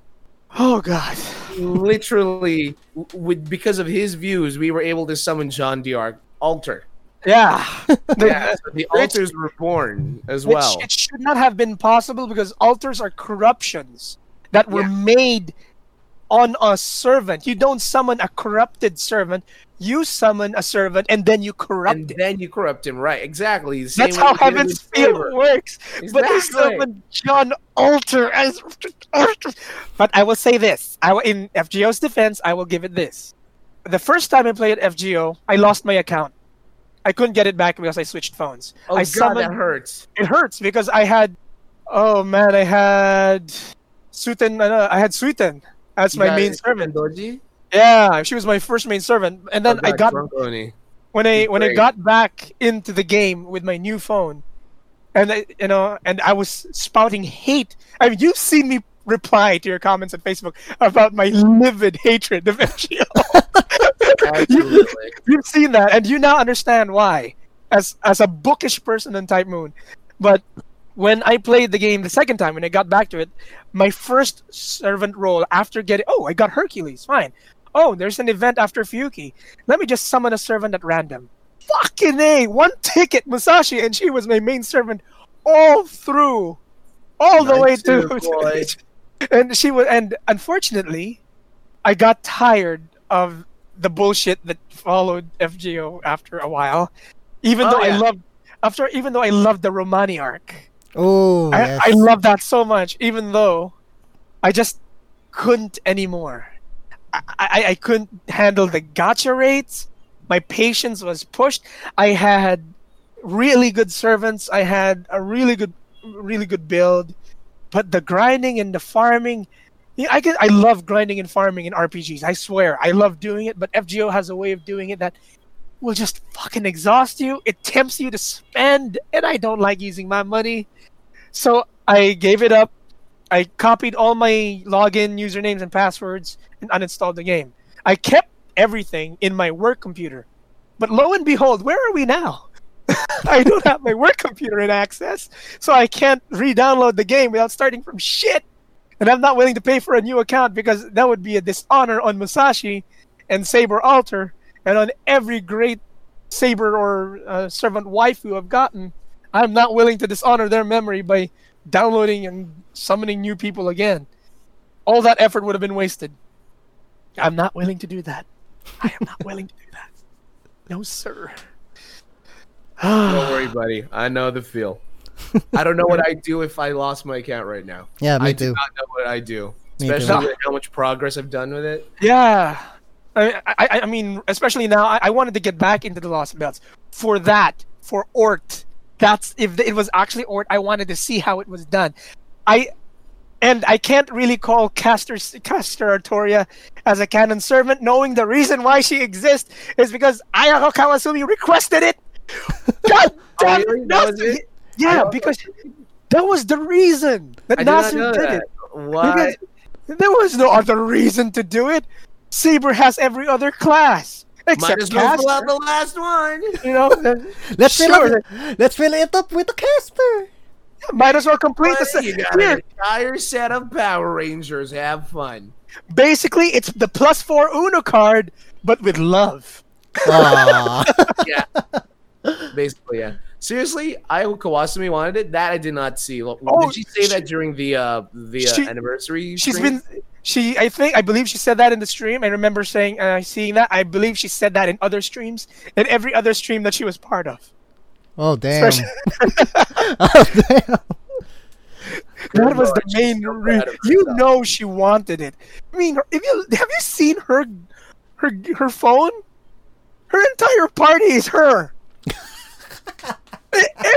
Oh God. literally with because of his views we were able to summon john the d'arc alter Yeah. The- yeah so the alters were born as well it should not have been possible because alters are corruptions that were Yeah. made on a servant. You don't summon a corrupted servant. You summon a servant and then you corrupt and it. then you corrupt him right exactly same That's how you did it Heaven's Feel works. But they Exactly. summoned John Alter as. But I will say this: I will, in FGO's defense, I will give it this. The first time I played FGO, I lost my account. I couldn't get it back because I switched phones. oh I god summoned that hurts it hurts because I had, oh man, I had Shuten. Uh, I had Shuten as You my main servant. Doji? Yeah, she was my first main servant, and then Oh, I got when I when I got back into the game with my new phone, and I, you know, and I was spouting hate. I mean, you've seen me reply to your comments on Facebook about my livid hatred of FGO. Absolutely. You've seen that, and you now understand why, as as a bookish person in Type Moon. But when I played the game the second time, when I got back to it, my first servant role after getting oh, I got Hercules, fine. Oh, there's an event after Fuyuki. Let me just summon a servant at random. Fucking a, one ticket, Musashi, and she was my main servant all through, all the way Nice to. too, boy. and she was, and unfortunately, I got tired of the bullshit that followed FGO after a while. Even Oh, though I loved after, even though I loved the Romani arc, Oh, I, yes. I love that so much. Even though I just couldn't anymore. I, I, I couldn't handle the gacha rates. My patience was pushed. I had really good servants. I had a really good, really good build, but the grinding and the farming. Yeah, I get, I love grinding and farming in RPGs. I swear, I love doing it. But FGO has a way of doing it that will just fucking exhaust you. It tempts you to spend, and I don't like using my money. So I gave it up. I copied all my login usernames and passwords and uninstalled the game. I kept everything in my work computer. But lo and behold, where are we now? I don't have my work computer in access, so I can't re-download the game without starting from shit. And I'm not willing to pay for a new account because that would be a dishonor on Musashi and Saber Alter and on every great Saber or uh, servant waifu I've gotten. I'm not willing to dishonor their memory by downloading and summoning new people again. All that effort would have been wasted. I'm not willing to do that. I am not willing to do that. No, sir. Don't worry, buddy. I know the feel. I don't know what I'd do if I lost my account right now. yeah, me I too. do not know what I do, Me especially with how much progress I've done with it. Yeah. I, I, I mean, especially now, I, I wanted to get back into the Lost Belts. For that, for Ort, that's if it was actually Ort, I wanted to see how it was done. I and I can't really call Caster Caster Artoria as a canon servant, knowing the reason why she exists is because Ayako Kawasumi requested it. God oh, damn Oh, really? it! That it? Yeah, Oh. because that was the reason that I did not Nasu know did that. it. What? Because there was no other reason to do it. Saber has every other class. Except Might as well pull out the last one. you know, Let's fill Sure. it. Let's fill it up with a Caster. might as well complete the you got Here, an entire set of Power Rangers. Have fun. basically, it's the plus four Uno card, but with love. Aw. Yeah. Basically, yeah. Seriously, I Kawasumi wanted it. That I did not see. Lo- Oh, did she say that during the uh the uh, she- anniversary? She's stream? been, she, I think, I believe she said that in the stream. I remember saying, uh, seeing that. I believe she said that in other streams, in every other stream that she was part of. oh damn. Oh damn. That was the main. so Re- you know she wanted it. I mean, if you have you seen her, her her phone? Her entire party is her.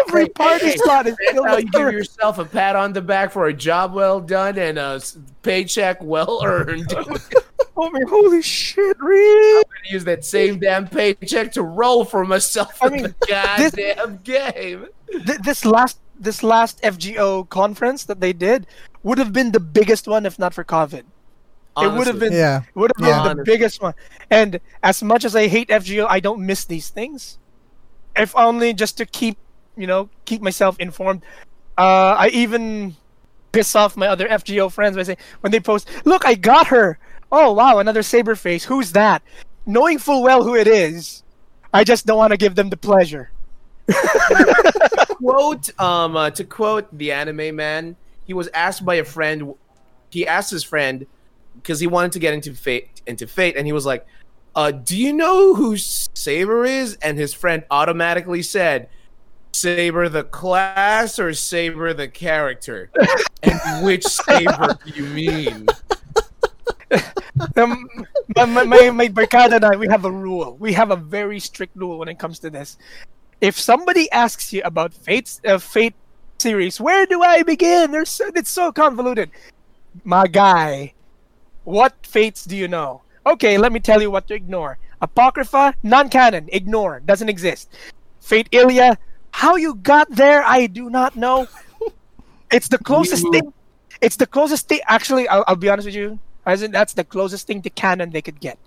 Every party hey, slot is That's filled how with you give her. yourself a pat on the back for a job well done and a paycheck well earned. I'm gonna Oh my holy shit, Reed! use that same damn paycheck to roll for myself I in mean, the goddamn game. Th- this last this last FGO conference that they did would have been the biggest one if not for COVID. It would have been Yeah. would have Yeah. been the biggest one. And as much as I hate FGO, I don't miss these things. If only just to keep, you know, keep myself informed. Uh, I even piss off my other FGO friends by saying when they post, "Look, I got her." Oh wow, another saber face. Who's that? Knowing full well who it is, I just don't want to give them the pleasure. quote um uh, to quote the anime man he was asked by a friend he asked his friend because he wanted to get into fate into fate and he was like uh do you know who saber is and his friend automatically said saber the class or saber the character and which saber do you mean um, my, my, my, barkada and I, we have a rule. We have a very strict rule when it comes to this. If somebody asks you about Fate's uh, Fate series, where do I begin? There's so, it's so convoluted. My guy, what fates do you know? Okay, let me tell you what to ignore. Apocrypha, non-canon, ignore, doesn't exist. Fate Ilia, how you got there, I do not know. It's the closest thing. It's the closest thing. Actually, I'll, I'll be honest with you. As in, that's the closest thing to canon they could get.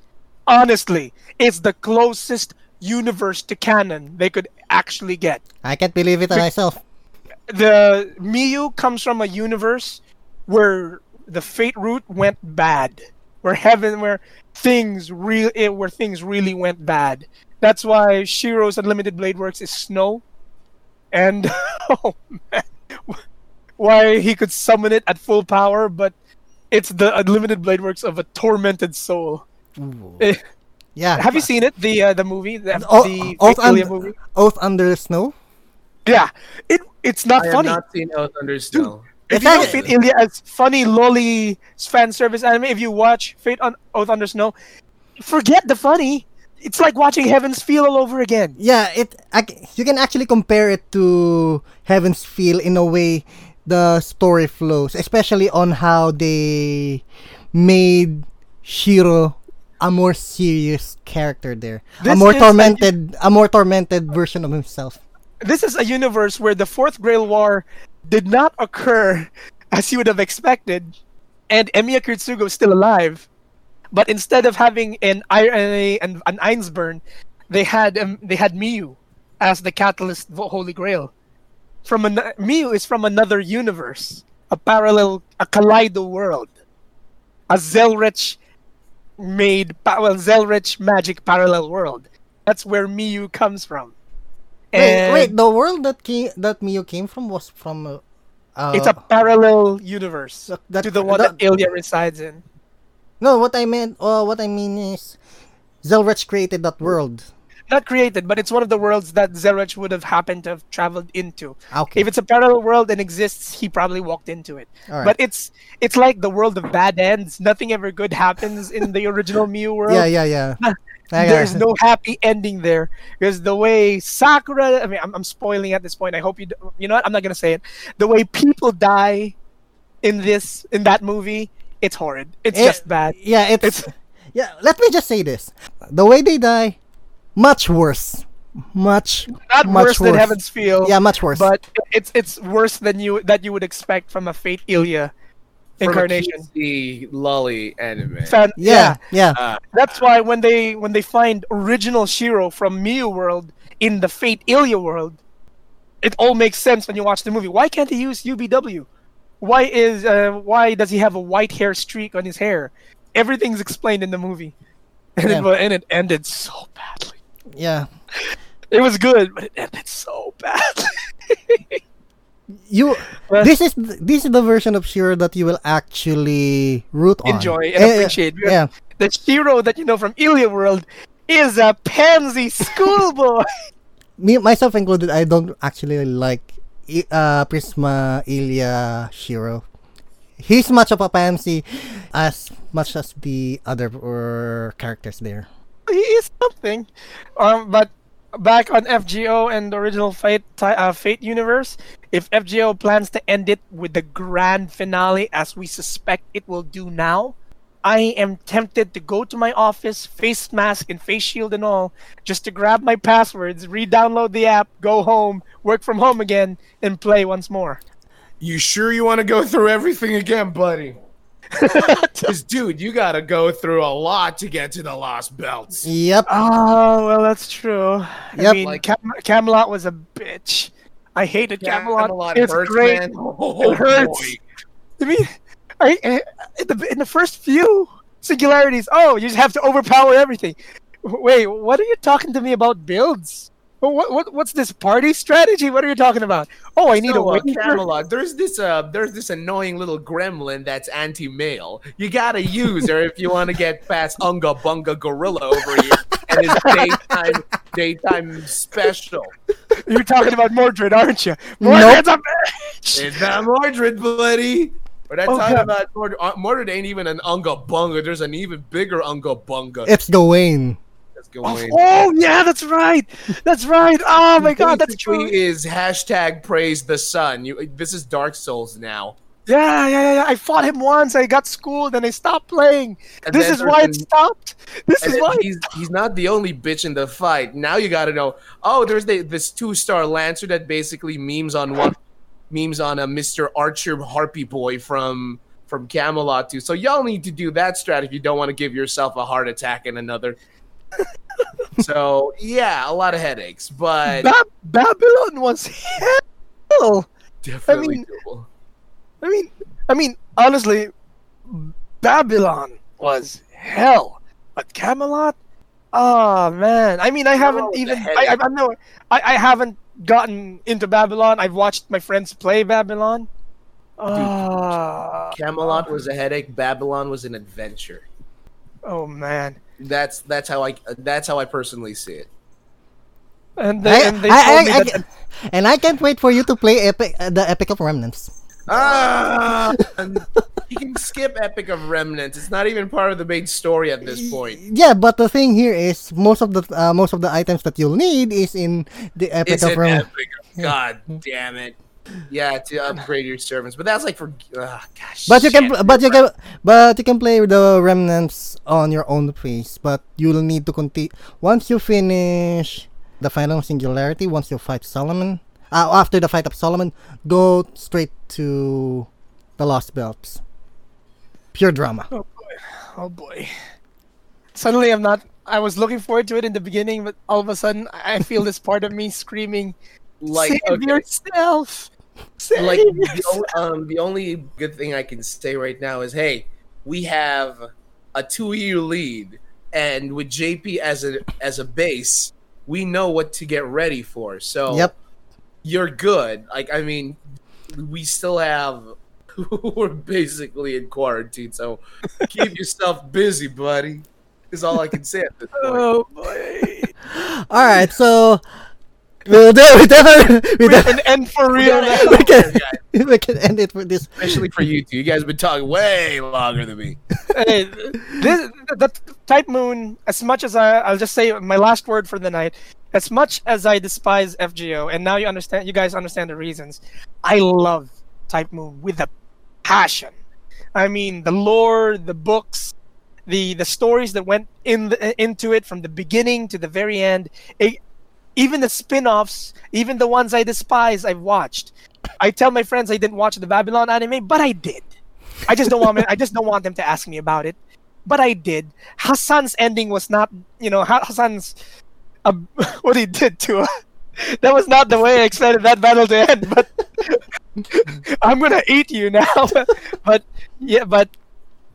Honestly, it's the closest universe to canon they could actually get. I can't believe it myself. The Miyu comes from a universe where the fate route went bad, where heaven, where things real, eh, where things really went bad. That's why Shiro's Unlimited Blade Works is snow, and oh man, why he could summon it at full power, but it's the Unlimited Blade Works of a tormented soul. Eh, Yeah. Have you seen it? The uh, the movie, the, O- the Oath, Fate Ilia movie. Oath Under Snow? Yeah, it it's not i have funny. not seen Oath under snow If It's you don't actually- fit Ilya as funny lolly fan service anime, if you watch Fate on Oath Under Snow, forget the funny. It's like watching Heaven's Feel all over again. Yeah, it. You can actually compare it to Heaven's Feel in a way the story flows, especially on how they made Shiro a more serious character there, a more is a- tormented, a more tormented version of himself. This is a universe where the Fourth Grail War did not occur as you would have expected, and Emiya Kiritsugu is still alive. But instead of having an I- a- and an Einzbern, they had um, they had Miyu as the catalyst Holy Grail. From an, Miyu is from another universe, a parallel, a Kaleido world, a Zelretch made well Zelretch magic parallel world. That's where Miyu comes from. Wait, And wait, the world that came, that Miyu came from was from. Uh, it's a parallel universe that- to the one that- that, Ilya resides in. No. What I meant, uh, what I mean is, Zelretch created that world. Not created, but it's one of the worlds that Zelretch would have happened to have traveled into. Okay. If it's a parallel world and exists, he probably walked into it. Alright. But it's it's like the world of bad ends. Nothing ever good happens in the original Miyu world. yeah, yeah, yeah. There's no happy ending there because the way Sakura. I mean, I'm, I'm spoiling at this point. I hope you. d- You know what? I'm not gonna say it. The way people die in this in that movie, it's horrid. It's It- just bad. Yeah, it's, It's- yeah. Let me just say this: the way they die, much worse, much Not much worse than Heaven's Feel. Yeah, much worse. but it's it's worse than you that you would expect from a Fate Ilya incarnation. the lolly anime. Fan- Yeah, yeah. Uh, That's why when they when they find original Shiro from Miyu world in the Fate Ilya world, it all makes sense when you watch the movie. Why can't he use UBW? Why is uh, why does he have a white hair streak on his hair? Everything's explained in the movie, and, Yeah. it, and it ended so badly. Yeah. It was good, but it ended so badly. You But- this is this is the version of Shiro that you will actually root on. Enjoy and eh, appreciate. Yeah. the Shiro that you know from Ilya world is a pansy schoolboy. Me myself included, I don't actually like uh Prisma Ilya Shiro. He's much of a pansy as much as the other characters there. he is something. Um, but back on FGO and the original Fate uh, Fate universe, if FGO plans to end it with the grand finale, as we suspect it will do now, I am tempted to go to my office, face mask and face shield and all, just to grab my passwords, re-download the app, go home, work from home again, and play once more. you sure you want to go through everything again, buddy? Because, dude, you got to go through a lot to get to the Lost Belts. Yep. Oh well, that's true. I Yep. mean, Like- Cam- Camelot was a bitch. I hated Camelot. Camelot it's hurts, great. man. Oh, It hurts. boy. I mean, I, I in the in the first few singularities, oh, you just have to overpower everything. Wait, what are you talking to me about builds? What, what what's this party strategy? What are you talking about? Oh, I need So, a uh. Camelot. There's this uh, there's this annoying little gremlin that's anti-male. You gotta use her if you want to get past Unga Bunga Gorilla over here and his daytime daytime special. You're talking about Mordred, aren't you? Nope. Mordred's a bitch. It's not Mordred, buddy. We're not Oh, talking God. about Mordred. Uh, Mordred ain't even an Unga Bunga. There's an even bigger Unga Bunga. It's Gawain. Let's go. Oh yeah, that's right. That's right. Oh my god, that's true. Is hashtag praise the sun. You, this is Dark Souls now. Yeah, yeah, yeah, yeah. I fought him once. I got schooled, and I stopped playing. And this is why it stopped. This is why. he's he's not the only bitch in the fight. Now you got to know. Oh, there's the, this two star lancer that basically memes on one, memes on a Mister Archer Harpy boy from from Camelot too. So y'all need to do that strat if you don't want to give yourself a heart attack and another. so yeah, a lot of headaches, but Ba- Babylon was hell. definitely I mean- doable. I mean, I mean, honestly, Babylon was hell. But Camelot, oh man. I mean, I haven't Oh, even. I. I, I'm no. I, I haven't gotten into Babylon. I've watched my friends play Babylon. Ah, Camelot was a headache. Babylon was an adventure. oh man. That's that's how I that's how I personally see it. And they, I, and they I- I- I that. and I can't wait for you to play Epic, uh, the Epic of Remnants. Ah, you can skip Epic of Remnants. It's not even part of the main story at this point. Yeah, but the thing here is most of the uh, most of the items that you'll need is in the Epic It's of an Remnants. Epic. God damn it. Yeah, to upgrade your servants, but that's like for uh, gosh. But you can, but you can, but you can play the remnants on your own pace. But you'll need to continue once you finish the final singularity. Once you fight Solomon, uh, after the fight of Solomon, go straight to the Lost Belts. Pure drama. Oh boy. Oh boy! Suddenly I'm not I was looking forward to it in the beginning, but all of a sudden I I feel this part of me screaming, like Save okay, yourself! Save like the, yourself! only, um, the only good thing I can say right now is, hey, we have a two-year lead, and with JP as a as a base, we know what to get ready for. So Yep. You're good. Like I mean, we still have. We're basically in quarantine, so keep yourself busy, buddy. Is all I can say at this point. Oh boy. All right, so we'll do, we definitely we, We de- can end for real gotta now. we can here, we can end it with this. especially for you two. You guys have been talking way longer than me. hey, this, the Type Moon, as much as I, I'll just say my last word for the night, as much as I despise FGO, and now you understand, you guys understand the reasons, I love Type Moon with a passion. I mean, the lore, the books, the the stories that went in the, into it from the beginning to the very end, it, even the spin-offs, even the ones I despise, I've watched. I tell my friends I didn't watch the Babylon anime, but I did. I just don't want me, I just don't want them to ask me about it. But I did. Hassan's ending was not, you know, Hassan's uh, what he did to her. That was not the way I expected that battle to end. But I'm gonna eat you now. but yeah, but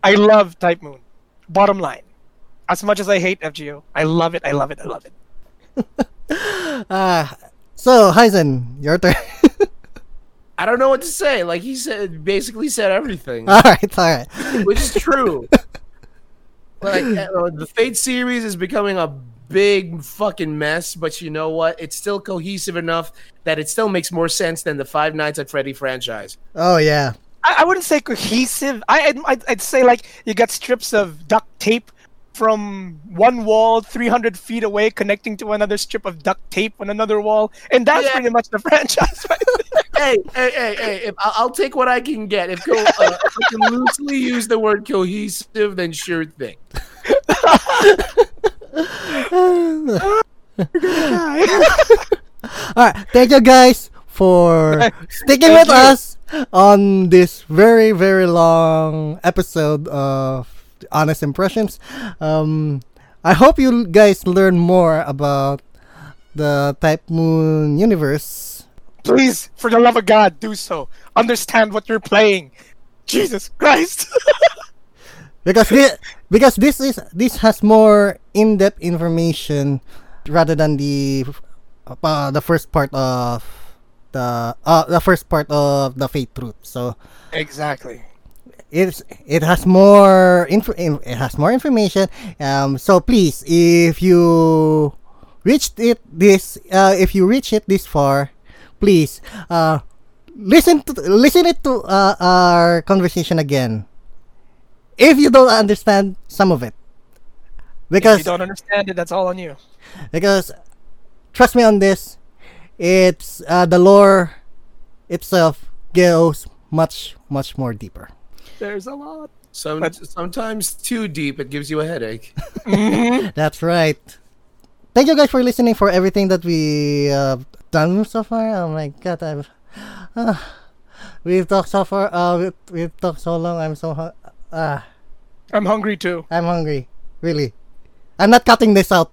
I love Type Moon. Bottom line, as much as I hate FGO, I love it. I love it. I love it. Uh, so, Heisen, your turn. I don't know what to say. Like he said, basically said everything, all right, all right. which is true. like uh, the Fate series is becoming a big fucking mess, but you know what? It's still cohesive enough that it still makes more sense than the Five Nights at Freddy franchise. Oh yeah. I, I wouldn't say cohesive. I I'd, I'd, I'd say like you got strips of duct tape from one wall 300 feet away connecting to another strip of duct tape on another wall and that's Yeah. pretty much the franchise right hey, hey, hey, hey! If I'll, I'll take what I can get. If, co- uh, if I can loosely use the word cohesive, then sure thing. All right, thank you guys for sticking with you. us on this very very long episode of Honest Impressions. Um, I hope you guys learn more about the Type Moon universe. please for the love of god do so understand what you're playing jesus christ because this, because this is this has more in-depth information rather than the uh, the first part of the uh, the first part of the Fate Truth. So exactly. it's it has more info it has more information. Um so please if you reached it this uh if you reach it this far please uh listen to listen it to uh, our conversation again if you don't understand some of it if because you don't understand it that's all on you because trust me on this it's uh, the lore itself goes much much more deeper there's a lot Some, But- sometimes too deep, it gives you a headache. That's right. Thank you guys for listening for everything that we uh, done so far. Oh my god, I've uh, we've talked so far. Uh, we, we've talked so long. I'm so hu- uh, i'm hungry too I'm hungry. Really, I'm not cutting this out.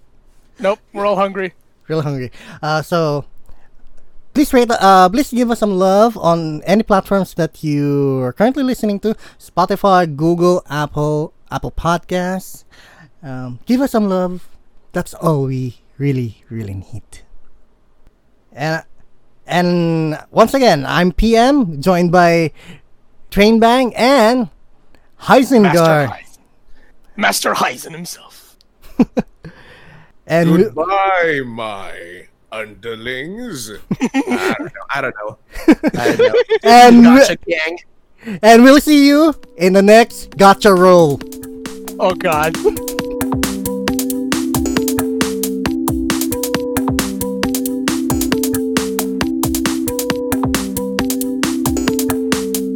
nope we're all hungry Real hungry. Uh, so please rate. Uh, please give us some love on any platforms that you are currently listening to. Spotify, Google, Apple, Apple Podcasts. Um, give us some love. That's all we really, really need. And and once again, I'm PM, joined by Trainbang and master Heisengar. heisen master heisen himself And we- Goodbye, my underlings. I don't know. I don't know. I don't know. and Gotcha, gang. and we'll see you in the next gotcha roll. oh god